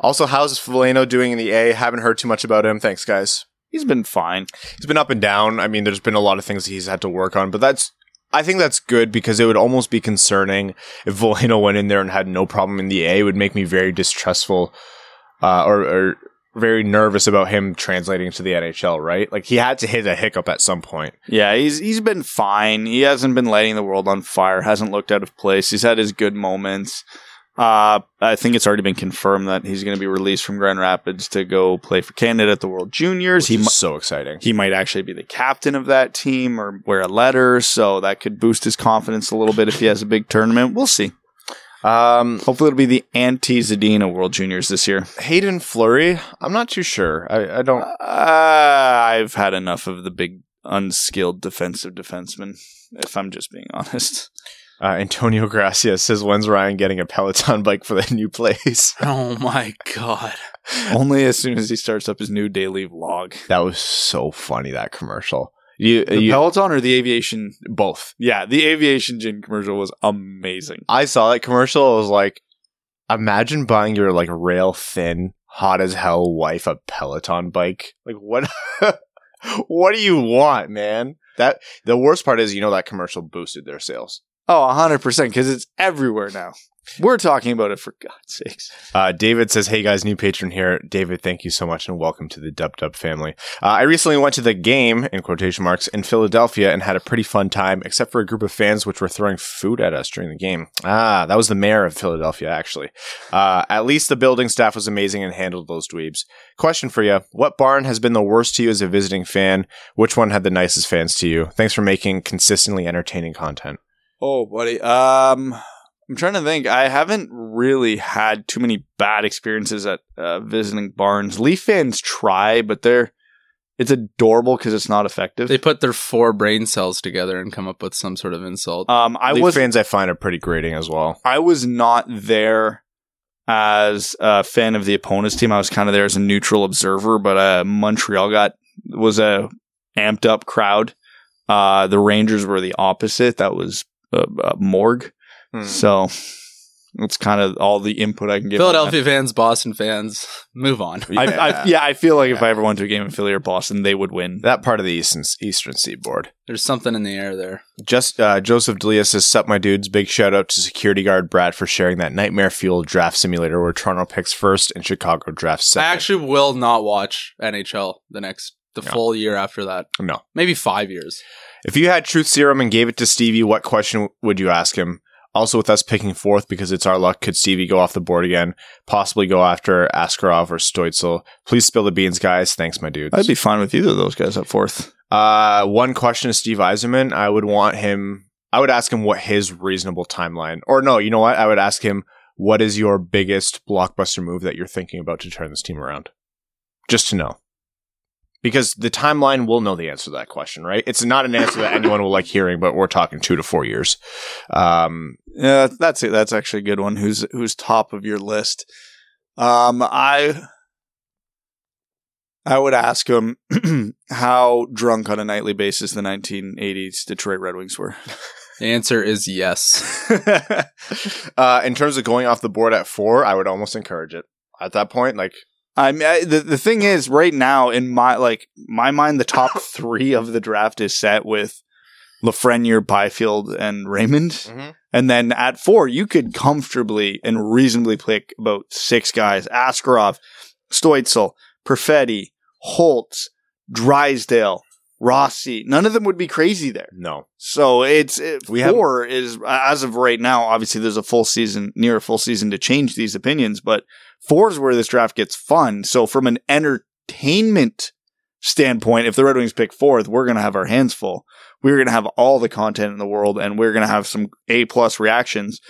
[SPEAKER 3] Also, how's Veleno doing in the A? Haven't heard too much about him. Thanks, guys.
[SPEAKER 2] He's been fine.
[SPEAKER 3] He's been up and down. I mean, there's been a lot of things he's had to work on, but that's, I think that's good because it would almost be concerning if Veleno went in there and had no problem in the A. It would make me very distrustful, uh, or, or very nervous about him translating to the NHL, right? Like he had to hit a hiccup at some point.
[SPEAKER 2] Yeah, he's he's been fine. He hasn't been lighting the world on fire. Hasn't looked out of place. He's had his good moments. Uh, I think it's already been confirmed that he's going to be released from Grand Rapids to go play for Canada at the World Juniors.
[SPEAKER 3] He
[SPEAKER 2] He mi-
[SPEAKER 3] so exciting.
[SPEAKER 2] he might actually be the captain of that team or wear a letter, so that could boost his confidence a little bit if he has a big tournament. We'll see.
[SPEAKER 3] Um,
[SPEAKER 2] Hopefully, it'll be the anti Zadina World Juniors this year.
[SPEAKER 3] Haydn Fleury, I'm not too sure. I, I don't.
[SPEAKER 2] Uh, I've had enough of the big unskilled defensive defenseman. If I'm just being honest.
[SPEAKER 3] Uh, Antonio Gracia says, "When's Ryan getting a Peloton bike for the new place?"
[SPEAKER 4] oh my god.
[SPEAKER 2] Only as soon as he starts up his new daily vlog.
[SPEAKER 3] that was so funny. That commercial. You,
[SPEAKER 2] The
[SPEAKER 3] you
[SPEAKER 2] Peloton or the aviation?
[SPEAKER 3] both.
[SPEAKER 2] Yeah, the aviation gin commercial was amazing.
[SPEAKER 3] I saw that commercial. I was like, imagine buying your like rail thin, hot as hell wife a Peloton bike. Like what? what do you want, man? That the worst part is, you know, that commercial boosted their sales.
[SPEAKER 2] Oh, 100% because it's everywhere now. We're talking about it for God's sakes.
[SPEAKER 3] Uh, David says, Hey guys, new patron here. David, thank you so much and welcome to the Dub Dub family. Uh, I recently went to the game, in quotation marks, in Philadelphia and had a pretty fun time, except for a group of fans which were throwing food at us during the game. Ah, that was the mayor of Philadelphia, actually. Uh, at least the building staff was amazing and handled those dweebs. Question for you. What barn has been the worst to you as a visiting fan? Which one had the nicest fans to you? Thanks for making consistently entertaining content.
[SPEAKER 2] Oh, buddy. Um, I'm trying to think. I haven't really had too many bad experiences at uh, visiting barns. Leaf fans try, but they're it's adorable because it's not effective.
[SPEAKER 4] They put their four brain cells together and come up with some sort of insult.
[SPEAKER 2] um, I
[SPEAKER 3] Leaf
[SPEAKER 2] was
[SPEAKER 3] fans I find are pretty grating as well.
[SPEAKER 2] I was not there as a fan of the opponent's team. I was kind of there as a neutral observer, but uh, Montreal got was a amped up crowd. Uh, the Rangers were the opposite. That was uh, uh, morgue.
[SPEAKER 3] Hmm.
[SPEAKER 2] So it's kind of all the input I can give. on that.
[SPEAKER 4] Philadelphia fans, Boston fans, move on.
[SPEAKER 2] I, I, yeah, I feel like if I ever went to a game in Philly or Boston, they would win.
[SPEAKER 3] That part of the eastern, eastern seaboard.
[SPEAKER 4] There's something in the air there.
[SPEAKER 3] Just uh, Joseph Delia says, "Sup, my dudes! Big shout out to security guard Brad for sharing that nightmare fuel draft simulator where Toronto picks first and Chicago drafts second.
[SPEAKER 4] I actually will not watch NHL the next the
[SPEAKER 3] No.
[SPEAKER 4] full year after that.
[SPEAKER 3] no.
[SPEAKER 4] Maybe five years.
[SPEAKER 3] If you had truth serum and gave it to Stevie, what question would you ask him? Also, with us picking fourth because it's our luck, could Stevie go off the board again? Possibly go after Askarov or Stützle. Please spill the beans, guys. Thanks, my dudes.
[SPEAKER 2] I'd be fine with either of those guys up fourth.
[SPEAKER 3] Uh, one question to Steve Yzerman. I would want him. I would ask him what his reasonable timeline, or no, you know what? I would ask him what is your biggest blockbuster move that you're thinking about to turn this team around, just to know. Because the timeline will know the answer to that question, right? It's not an answer that anyone will like hearing, but we're talking two to four years. Um,
[SPEAKER 2] Yeah, that's it. That's actually a good one. Who's who's top of your list? Um, I I would ask him how drunk on a nightly basis the 1980s Detroit Red Wings were.
[SPEAKER 4] The answer is yes.
[SPEAKER 3] uh, in terms of going off the board at four, I would almost encourage it at that point. Like,
[SPEAKER 2] I mean, I, the the thing is, right now in my like my mind, the top three of the draft is set with Lafreniere, Byfield, and Raymond. Mm-hmm. And then at four, you could comfortably and reasonably pick about six guys: Askarov, Stützle, Perfetti, Holtz, Drysdale, Rossi. None of them would be crazy there.
[SPEAKER 3] No.
[SPEAKER 2] So it's it,
[SPEAKER 3] We have-
[SPEAKER 2] four is as of right now. Obviously, there's a full season, near a full season to change these opinions, but four is where this draft gets fun. So from an entertainment standpoint, if the Red Wings pick fourth, we're gonna have our hands full. We're gonna have all the content in the world, and we're gonna have some A plus reactions.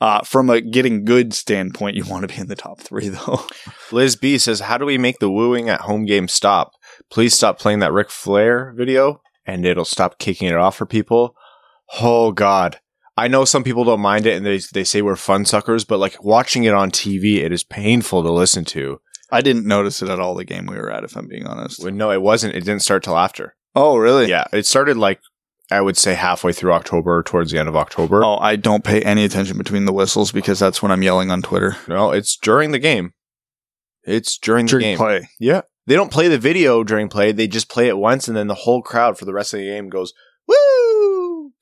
[SPEAKER 2] Uh, from a getting good standpoint, you want to be in the top three, though.
[SPEAKER 3] Liz B says, How do we make the wooing at home game stop? Please stop playing that Ric Flair video and it'll stop kicking it off for people. Oh, God. I know some people don't mind it and they, they say we're fun suckers, but like watching it on TV, it is painful to listen to.
[SPEAKER 2] I didn't notice it at all the game we were at, if I'm being honest.
[SPEAKER 3] Well, no, it wasn't. It didn't start till after.
[SPEAKER 2] Oh, really?
[SPEAKER 3] Yeah. It started like, I would say halfway through October or towards the end of October.
[SPEAKER 2] Oh, I don't pay any attention between the whistles because that's when I'm yelling on Twitter.
[SPEAKER 3] No, it's during the game. It's during the game.
[SPEAKER 2] play.
[SPEAKER 3] Yeah. They don't play the video during play. They just play it once and then the whole crowd for the rest of the game goes, Woo!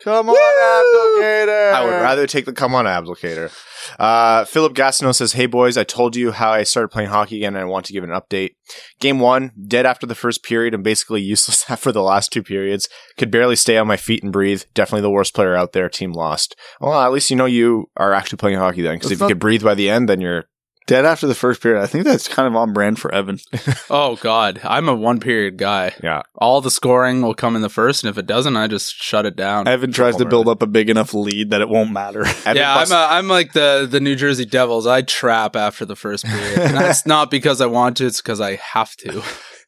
[SPEAKER 3] Come on, Abdelkader! I would rather take the come on, Abdelkader. Uh, Philip Gastineau says, Hey boys, I told you how I started playing hockey again and I want to give an update. Game one, dead after the first period and basically useless after the last two periods. Could barely stay on my feet and breathe. Definitely the worst player out there. Team lost. Well, at least you know you are actually playing hockey then, because
[SPEAKER 2] That's
[SPEAKER 3] if you could breathe by the end, then you're
[SPEAKER 2] Dead after the first period. I think that's kind of on brand for Evan.
[SPEAKER 4] Oh God, I'm a one period guy.
[SPEAKER 3] Yeah.
[SPEAKER 4] All the scoring will come in the first, and if it doesn't, I just shut it down.
[SPEAKER 2] Evan tries to build up a big enough lead that it won't matter.
[SPEAKER 4] Yeah, I'm a, I'm like the the New Jersey Devils. I trap after the first period. and that's not because I want to; it's because I have to.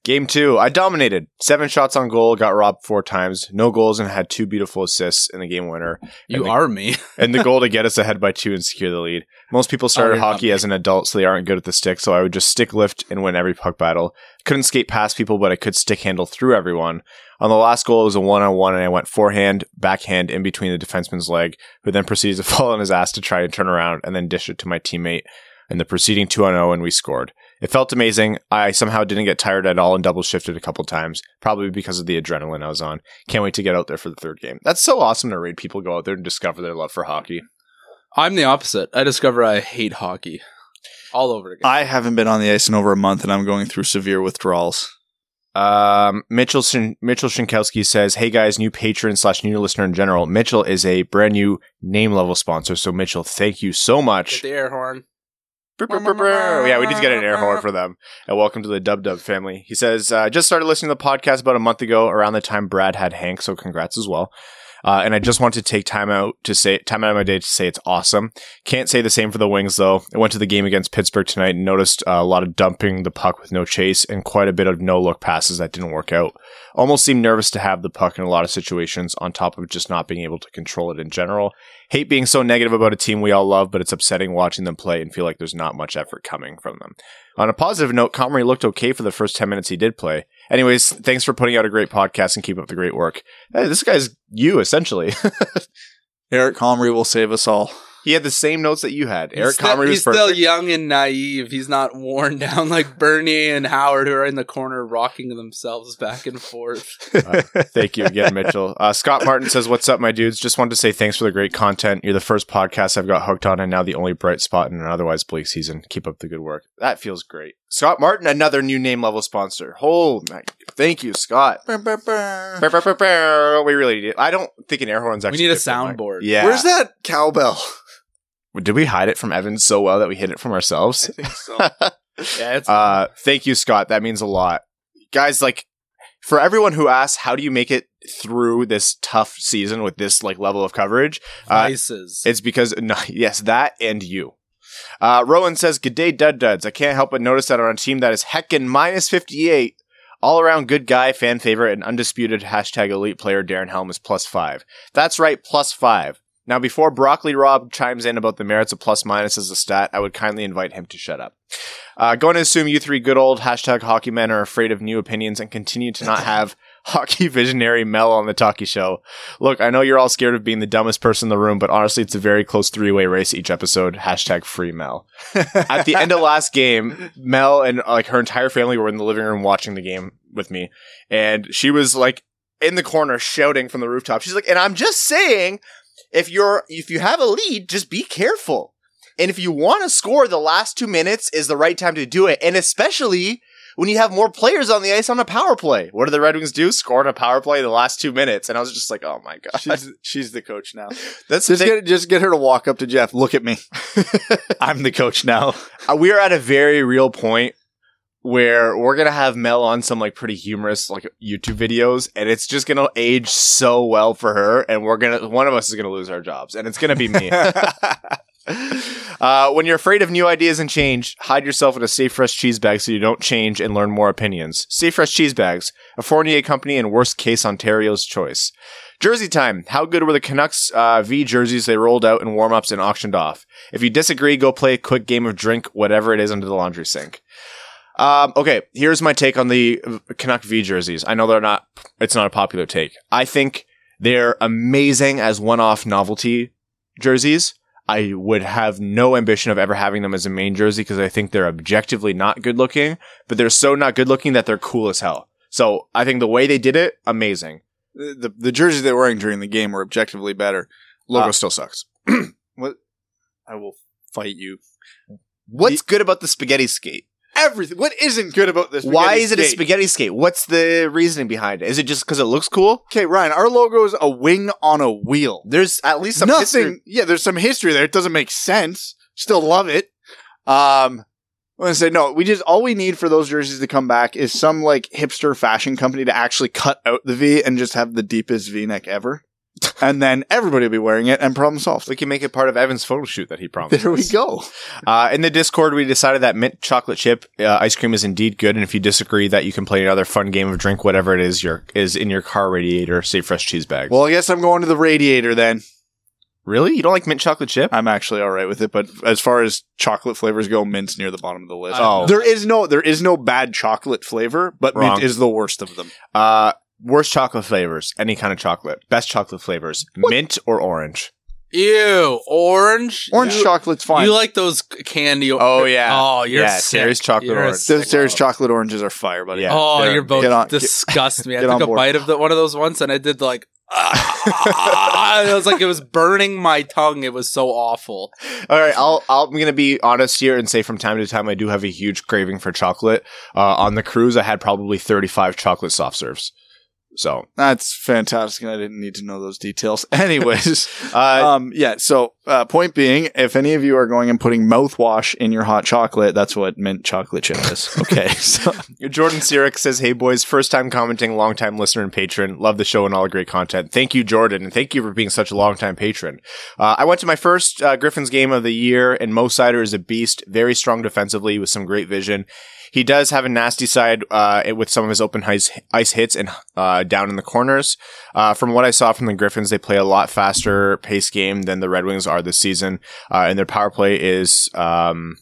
[SPEAKER 3] Game two, I dominated. Seven shots on goal, got robbed four times, no goals, and had two beautiful assists in the game winner.
[SPEAKER 4] You
[SPEAKER 3] the-
[SPEAKER 4] are me.
[SPEAKER 3] And the goal to get us ahead by two and secure the lead. Most people started
[SPEAKER 4] Oh,
[SPEAKER 3] hockey as an adult, so they aren't good at the stick, so I would just stick lift and win every puck battle. Couldn't skate past people, but I could stick handle through everyone. On the last goal, it was a one on one, and I went forehand, backhand in between the defenseman's leg, who then proceeded to fall on his ass to try and turn around and then dish it to my teammate. In the preceding 2 on 0, and we scored. It felt amazing. I somehow didn't get tired at all and double shifted a couple times, probably because of the adrenaline I was on. Can't wait to get out there for the third game. That's so awesome to read people go out there and discover their love for hockey.
[SPEAKER 4] I'm the opposite. I discover I hate hockey all over again.
[SPEAKER 2] I haven't been on the ice in over a month and I'm going through severe withdrawals.
[SPEAKER 3] Um, Mitchell Shin- Mitchell Shinkowski says, "Hey guys, new patron slash new listener in general. Mitchell is a brand new name level sponsor. So Mitchell, thank you so
[SPEAKER 4] Get
[SPEAKER 3] much.
[SPEAKER 4] the air horn.
[SPEAKER 3] Yeah, we need to get an air horn for them. And welcome to the Dub Dub family. He says, uh, just started listening to the podcast about a month ago, around the time Brad had Hank. So congrats as well. Uh, and I just want to take time out to say time out of my day to say it's awesome. Can't say the same for the Wings though. I went to the game against Pittsburgh tonight and noticed a lot of dumping the puck with no chase and quite a bit of no look passes that didn't work out. Almost seemed nervous to have the puck in a lot of situations on top of just not being able to control it in general. Hate being so negative about a team we all love, but it's upsetting watching them play and feel like there's not much effort coming from them. On a positive note, Comrie looked okay for the first 10 minutes he did play. Anyways, thanks for putting out a great podcast and keep up the great work. Hey, this guy's you, essentially.
[SPEAKER 2] Eric Comrie will save us all.
[SPEAKER 3] He had the same notes that you had. Eric
[SPEAKER 4] he's still,
[SPEAKER 3] Comrie was
[SPEAKER 4] he's still young and naive. He's not worn down like Bernie and Howard, who are in the corner rocking themselves back and forth.
[SPEAKER 3] Uh, thank you again, Mitchell. Uh, Scott Martin says, What's up, my dudes? Just wanted to say thanks for the great content. You're the first podcast I've got hooked on and now the only bright spot in an otherwise bleak season. Keep up the good work. That feels great. Scott Martin, another new name level sponsor. Oh, my, thank you, Scott. Brr, brr, brr. We really need I don't think an air horn's actually.
[SPEAKER 4] We need a
[SPEAKER 3] good for
[SPEAKER 4] soundboard.
[SPEAKER 3] Yeah.
[SPEAKER 2] Where's that cowbell?
[SPEAKER 3] Did we hide it from Evan so well that we hid it from ourselves?
[SPEAKER 2] think so.
[SPEAKER 4] Yeah, it's
[SPEAKER 3] Uh, thank you, Scott. That means a lot. Guys, like, for everyone who asks, how do you make it through this tough season with this, like, level of coverage? Uh,
[SPEAKER 4] vices.
[SPEAKER 3] it's because, no, yes, that and you. Uh, Rowan says, Good day, Dud Duds. I can't help but notice that on a team that is heckin' minus 58, all around good guy, fan favorite, and undisputed hashtag elite player Darren Helm is plus five. That's right, plus five. Now, before Broccoli Rob chimes in about the merits of plus minus as a stat, I would kindly invite him to shut up. Uh, going to assume you three good old hashtag hockey men are afraid of new opinions and continue to not have hockey visionary Mel on the Talkie Show. Look, I know you're all scared of being the dumbest person in the room, but honestly, it's a very close three way race each episode. Hashtag free Mel. At the end of last game, Mel and like her entire family were in the living room watching the game with me, and she was like in the corner shouting from the rooftop. She's like, "And I'm just saying, if you're if you have a lead, just be careful." And if you want to score, the last two minutes is the right time to do it. And especially when you have more players on the ice on a power play. What do the Red Wings do? Score on a power play the last two minutes. And I was just like, oh my God.
[SPEAKER 2] She's she's the coach now.
[SPEAKER 3] That's
[SPEAKER 2] Just get just get her to walk up to Jeff. Look at me. I'm the coach now.
[SPEAKER 3] uh, we are at a very real point where we're gonna have Mel on some like pretty humorous like YouTube videos, and it's just gonna age so well for her, and we're gonna one of us is gonna lose our jobs, and it's gonna be me. uh, when you're afraid of new ideas and change, hide yourself in a safe fresh cheese bag so you don't change and learn more opinions. Safe fresh cheese bags, a Fournier company and worst case Ontario's choice. Jersey time. How good were the Canucks uh, V jerseys they rolled out in warm ups and auctioned off? If you disagree, go play a quick game of drink, whatever it is, under the laundry sink. Um, okay, here's my take on the Canuck V jerseys. I know they're not, it's not a popular take. I think they're amazing as one-off novelty jerseys. I would have no ambition of ever having them as a main jersey because I think they're objectively not good looking, but they're so not good looking that they're cool as hell. So I think the way they did it, amazing.
[SPEAKER 2] The the jerseys they're wearing during the game were objectively better. Logo
[SPEAKER 3] Uh,
[SPEAKER 2] still sucks. what? I will fight you.
[SPEAKER 3] What's good about the spaghetti skate?
[SPEAKER 2] Everything. What isn't good about this?
[SPEAKER 3] Why is it a spaghetti skate? What's the reasoning behind it? Is it just because it looks cool?
[SPEAKER 2] Okay, Ryan. Our logo is a wing on a wheel.
[SPEAKER 3] There's at least some
[SPEAKER 2] Nothing.
[SPEAKER 3] history-
[SPEAKER 2] Yeah, there's some history there. It doesn't make sense. Still love it. Um, I'm gonna say no. We just all we need for those jerseys to come back is some like hipster fashion company to actually cut out the V and just have the deepest V neck ever, and then everybody will be wearing it and problem solved.
[SPEAKER 3] We can make it part of Evan's photo shoot that he promised.
[SPEAKER 2] There we
[SPEAKER 3] us.
[SPEAKER 2] go.
[SPEAKER 3] Uh, in the Discord, we decided that mint chocolate chip uh, ice cream is indeed good, and if you disagree, that you can play another fun game of drink whatever it is your is in your car radiator. Say fresh cheese bags.
[SPEAKER 2] Well, I guess I'm going to the radiator then.
[SPEAKER 3] really, you don't like mint chocolate chip?
[SPEAKER 2] I'm actually all right with it, but as far as chocolate flavors go, mint's near the bottom of the list.
[SPEAKER 3] Oh.
[SPEAKER 2] there is no there is no bad chocolate flavor, but
[SPEAKER 3] Wrong.
[SPEAKER 2] mint is the worst of them.
[SPEAKER 3] Uh, worst chocolate flavors, any kind of chocolate. Best chocolate flavors, mint or orange.
[SPEAKER 4] Ew, orange.
[SPEAKER 2] Orange
[SPEAKER 4] You-
[SPEAKER 2] chocolate's fine.
[SPEAKER 4] You like those candy?
[SPEAKER 3] Oh, yeah.
[SPEAKER 4] Oh, you're
[SPEAKER 3] Yeah,
[SPEAKER 4] sick.
[SPEAKER 3] Sarah's chocolate
[SPEAKER 4] You're
[SPEAKER 3] orange.
[SPEAKER 2] Those
[SPEAKER 4] love.
[SPEAKER 2] chocolate oranges are fire, buddy.
[SPEAKER 3] Yeah.
[SPEAKER 4] Oh, you're both
[SPEAKER 2] on-
[SPEAKER 4] disgust me. I took a
[SPEAKER 2] board.
[SPEAKER 4] bite of the, one of those once, and I did like. Ah, it was like it was burning my tongue. It was so awful.
[SPEAKER 3] All right, I'll, I'll I'm gonna be honest here and say from time to time I do have a huge craving for chocolate. Uh, on the cruise, I had probably 35 chocolate soft serves. So,
[SPEAKER 2] That's fantastic. and I didn't need to know those details. Anyways,
[SPEAKER 3] uh,
[SPEAKER 2] um, yeah. So, uh, point being, if any of you are going and putting mouthwash in your hot chocolate, that's what mint chocolate chip is. Okay. so,
[SPEAKER 3] Jordan Sirik says, Hey boys, first time commenting, long time listener and patron. Love the show and all the great content. Thank you, Jordan, and thank you for being such a long time patron. Uh, I went to my first uh, Griffins game of the year, and Mo Seider is a beast, very strong defensively with some great vision. He does have a nasty side uh, with some of his open ice, ice hits and uh, down in the corners. Uh, from what I saw from the Griffins, they play a lot faster pace game than the Red Wings are this season, uh, and their power play is um,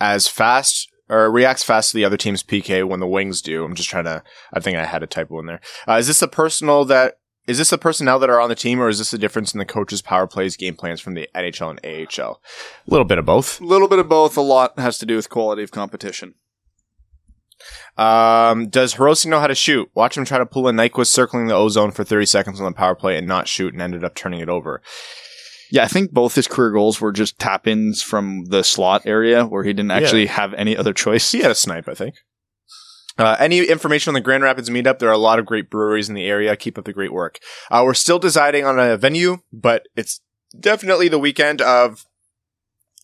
[SPEAKER 3] as fast or reacts fast to the other team's PK when the Wings do. I'm just trying to. I think I had a typo in there. Uh, is this the personal that? Is this the personnel that are on the team, or is this the difference in the coaches' power plays, game plans from the NHL and AHL? A little bit of both.
[SPEAKER 2] a little bit of both. A lot has to do with quality of competition.
[SPEAKER 3] Um, does Hirose know how to shoot? Watch him try to pull a Nyquist circling the ozone for 30 seconds on the power play and not shoot, and ended up turning it over.
[SPEAKER 2] Yeah, I think both his career goals were just tap ins from the slot area where he didn't actually have any other choice.
[SPEAKER 3] He had a snipe, I think. Uh, any information on the Grand Rapids meetup? There are a lot of great breweries in the area. Keep up the great work. Uh, we're still deciding on a venue, but it's definitely the weekend of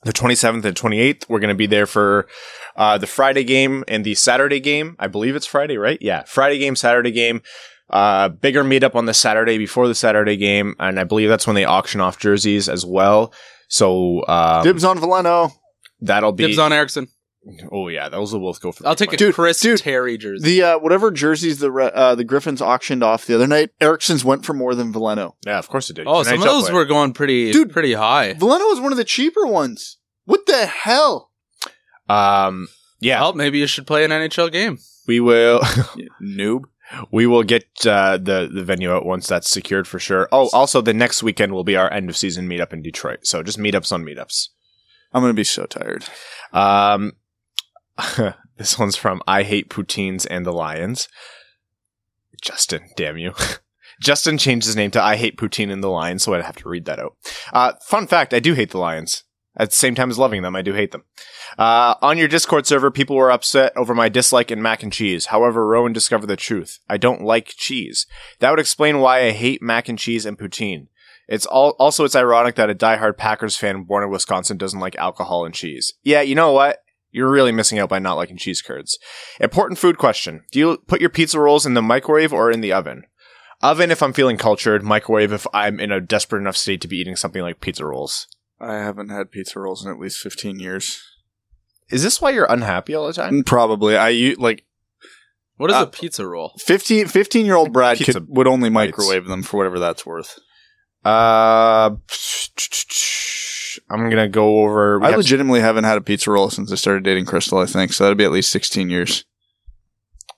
[SPEAKER 3] the 27th and 28th. We're going to be there for uh, the Friday game and the Saturday game. I believe it's Friday, right? Yeah. Friday game, Saturday game. Uh, bigger meetup on the Saturday before the Saturday game. And I believe that's when they auction off jerseys as well. So um,
[SPEAKER 2] Dibs on Veleno.
[SPEAKER 3] that'll be.
[SPEAKER 4] Dibs on Ericsson.
[SPEAKER 3] Oh, yeah. Those will both go for
[SPEAKER 4] I'll take
[SPEAKER 3] money.
[SPEAKER 4] a
[SPEAKER 2] Dude,
[SPEAKER 4] Chris
[SPEAKER 2] dude,
[SPEAKER 4] Terry jersey.
[SPEAKER 2] The uh, whatever jerseys the Re- uh, the Griffins auctioned off the other night, Ericsson's went for more than Veleno.
[SPEAKER 3] Yeah, of course it did.
[SPEAKER 4] oh,
[SPEAKER 3] He's an
[SPEAKER 4] some of those
[SPEAKER 3] player.
[SPEAKER 4] were going pretty,
[SPEAKER 2] Dude.
[SPEAKER 4] pretty high.
[SPEAKER 2] Veleno was one of the cheaper ones. What the hell?
[SPEAKER 3] Um, yeah,
[SPEAKER 4] Well, maybe you should play an NHL game.
[SPEAKER 3] we will.
[SPEAKER 2] Noob.
[SPEAKER 3] we will get uh, the the venue out once that's secured for sure. Oh, also the next weekend will be our end of season meetup in Detroit. So just meetups on meetups.
[SPEAKER 2] I'm gonna be so tired.
[SPEAKER 3] Um, this one's from I hate poutines and the Lions. Justin, damn you. Justin changed his name to I hate poutine and the Lions, so I'd have to read that out. Uh, fun fact: I do hate the Lions. at the same time as loving them. I do hate them. Uh, on your Discord server, people were upset over my dislike in mac and cheese. However, Rowan discovered the truth. I don't like cheese. That would explain why I hate mac and cheese and poutine. It's all, also, it's ironic that a diehard Packers fan born in Wisconsin doesn't like alcohol and cheese. Yeah, you know what? You're really missing out by not liking cheese curds. Important food question. Do you put your pizza rolls in the microwave or in the oven? Oven if I'm feeling cultured, microwave if I'm in a desperate enough state to be eating something like pizza rolls.
[SPEAKER 2] I haven't had pizza rolls in at least 15 years.
[SPEAKER 3] Is this why you're unhappy all the time?
[SPEAKER 2] Probably. I u- like
[SPEAKER 4] What is
[SPEAKER 2] Uh,
[SPEAKER 4] a pizza roll?
[SPEAKER 2] 15, 15 year old Brad
[SPEAKER 3] Pizza
[SPEAKER 2] could, would only
[SPEAKER 3] bites.
[SPEAKER 2] microwave them for whatever that's worth.
[SPEAKER 3] Uh, I'm gonna go over.
[SPEAKER 2] I legitimately haven't had a pizza roll since I started dating Crystal, I think. So that'd be at least 16 years.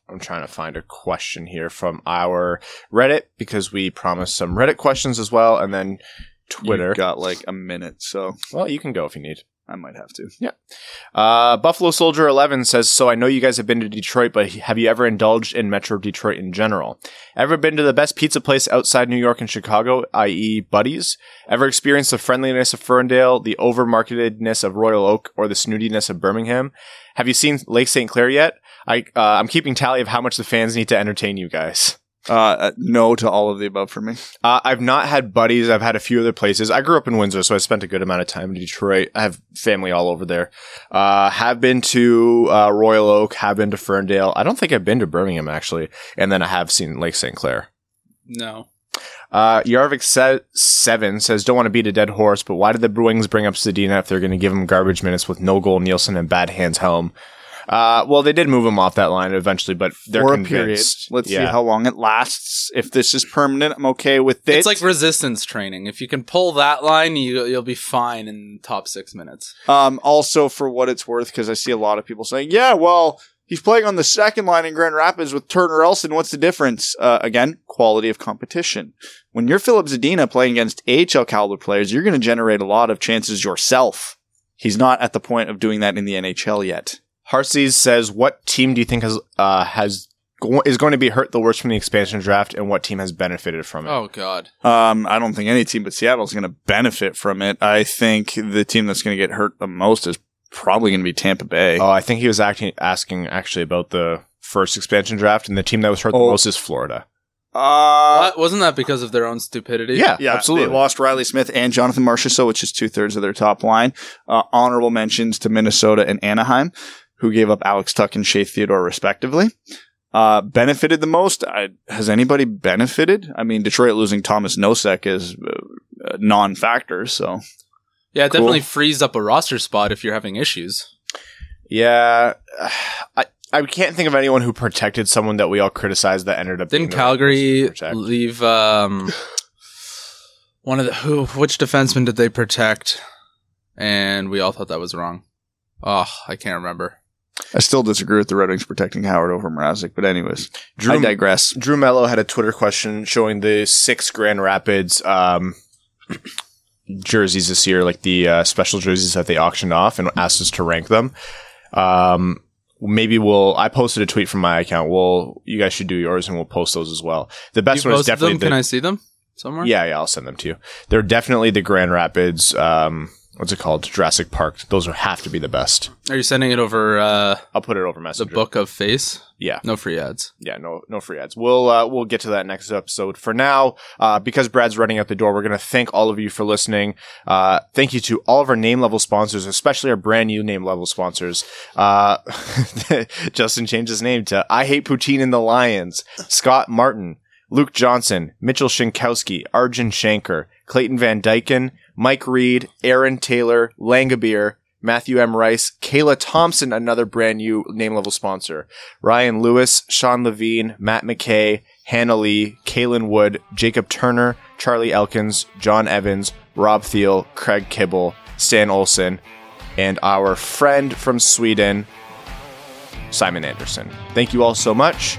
[SPEAKER 3] I'm trying to find a question here from our Reddit because we promised some Reddit questions as well, and then Twitter.
[SPEAKER 2] You've got like a minute, so
[SPEAKER 3] well, you can go if you need.
[SPEAKER 2] I might have to. Yeah.
[SPEAKER 3] Uh, Buffalo Soldier 11 says, So I know you guys have been to Detroit, but have you ever indulged in Metro Detroit in general? Ever been to the best pizza place outside New York and Chicago, i.e., Buddy's? Ever experienced the friendliness of Ferndale, the overmarketedness of Royal Oak, or the snootiness of Birmingham? Have you seen Lake St. Clair yet? I, uh, I'm keeping tally of how much the fans need to entertain you guys.
[SPEAKER 2] Uh, uh, no to all of the above for me.
[SPEAKER 3] Uh, I've not had Buddy's. I've had a few other places. I grew up in Windsor, so I spent a good amount of time in Detroit. I have family all over there. Uh, have been to uh, Royal Oak. Have been to Ferndale. I don't think I've been to Birmingham actually. And then I have seen Lake St. Clair.
[SPEAKER 4] No.
[SPEAKER 3] Uh, Yarvik se- seven says, "Don't want to beat a dead horse, but why did the Bruins bring up Zadina if they're going to give him garbage minutes with no goal Nielsen and bad hands Helm?" Uh, well, they did move him off that line eventually, but they're
[SPEAKER 2] for a period. Let's
[SPEAKER 3] Yeah.
[SPEAKER 2] see how long it lasts. If this is permanent, I'm okay with it.
[SPEAKER 4] It's like resistance training. If you can pull that line, you you'll be fine in top six minutes.
[SPEAKER 2] Um, also, for what it's worth, because I see a lot of people saying, "Yeah, well, he's playing on the second line in Grand Rapids with Turner Elson. What's the difference?" Uh, again, quality of competition. When you're Filip Zadina playing against AHL caliber players, you're going to generate a lot of chances yourself. He's not at the point of doing that in the NHL yet.
[SPEAKER 3] Harseys says, "What team do you think has uh, has go- is going to be hurt the worst from the expansion draft, and what team has benefited from it?"
[SPEAKER 4] Oh God.
[SPEAKER 2] Um, I don't think any team but Seattle is going to benefit from it. I think the team that's going to get hurt the most is probably going to be Tampa Bay.
[SPEAKER 3] Oh, I think he was acting, asking actually about the first expansion draft, and the team that was hurt the
[SPEAKER 2] Oh.
[SPEAKER 3] most is Florida.
[SPEAKER 2] Uh,
[SPEAKER 4] What? Wasn't that because of their own stupidity?
[SPEAKER 3] Yeah,
[SPEAKER 2] Yeah,
[SPEAKER 3] absolutely.
[SPEAKER 2] They lost Reilly Smith and Jonathan Marchessault, which is two thirds of their top line. Uh, honorable mentions to Minnesota and Anaheim, who gave up Alex Tuch and Shea Theodore respectively. Uh, benefited the most. I, has anybody benefited? I mean, Detroit losing Tomas Nosek is uh, a non-factor. So
[SPEAKER 4] Yeah, it
[SPEAKER 2] Cool.
[SPEAKER 4] definitely frees up a roster spot if you're having issues.
[SPEAKER 3] Yeah, I I can't think of anyone who protected someone that we all criticized that ended up. being
[SPEAKER 4] Didn't Calgary
[SPEAKER 3] person to protect.
[SPEAKER 4] leave um one of the who which defenseman did they protect? And we all thought that was wrong. Oh, I can't remember.
[SPEAKER 2] I still disagree with the Red Wings protecting Howard over Mrazek. But anyways, I
[SPEAKER 3] Drew,
[SPEAKER 2] digress.
[SPEAKER 3] Drew Mello had a Twitter question showing the six Grand Rapids um, jerseys this year, like the uh, special jerseys that they auctioned off, and asked us to rank them. Um, maybe we'll. I posted a tweet from my account. Well, you guys should do yours, and we'll post those as well. The best
[SPEAKER 4] you
[SPEAKER 3] one is definitely
[SPEAKER 4] them?
[SPEAKER 3] the,
[SPEAKER 4] Can I see them somewhere?
[SPEAKER 3] Yeah, yeah, I'll send them to you. They're definitely the Grand Rapids. Um, what's it called? Jurassic Park. Those are, have to be the best.
[SPEAKER 4] Are you sending it over uh
[SPEAKER 3] I'll put it over
[SPEAKER 4] message?
[SPEAKER 3] the
[SPEAKER 4] book of face?
[SPEAKER 3] Yeah.
[SPEAKER 4] No free ads.
[SPEAKER 3] Yeah, no, no free ads. We'll uh, we'll get to that next episode. For now, uh, because Brad's running out the door, we're gonna thank all of you for listening. Uh, thank you to all of our name level sponsors, especially our brand new name level sponsors. Uh, Justin changed his name to I Hate Poutine and the Lions. Scott Martin, Luke Johnson, Mitchell Shinkowski, Arjun Shanker, Clayton Van Dyken, Mike Reed, Aaron Taylor, Langabeer, Matthew M. Rice, Kayla Thompson, another brand new name level sponsor, Ryan Lewis, Sean Levine, Matt McKay, Hannah Lee, Kaylin Wood, Jacob Turner, Charlie Elkins, John Evans, Rob Thiel, Craig Kibble, Stan Olson, and our friend from Sweden, Simon Anderson. Thank you all so much,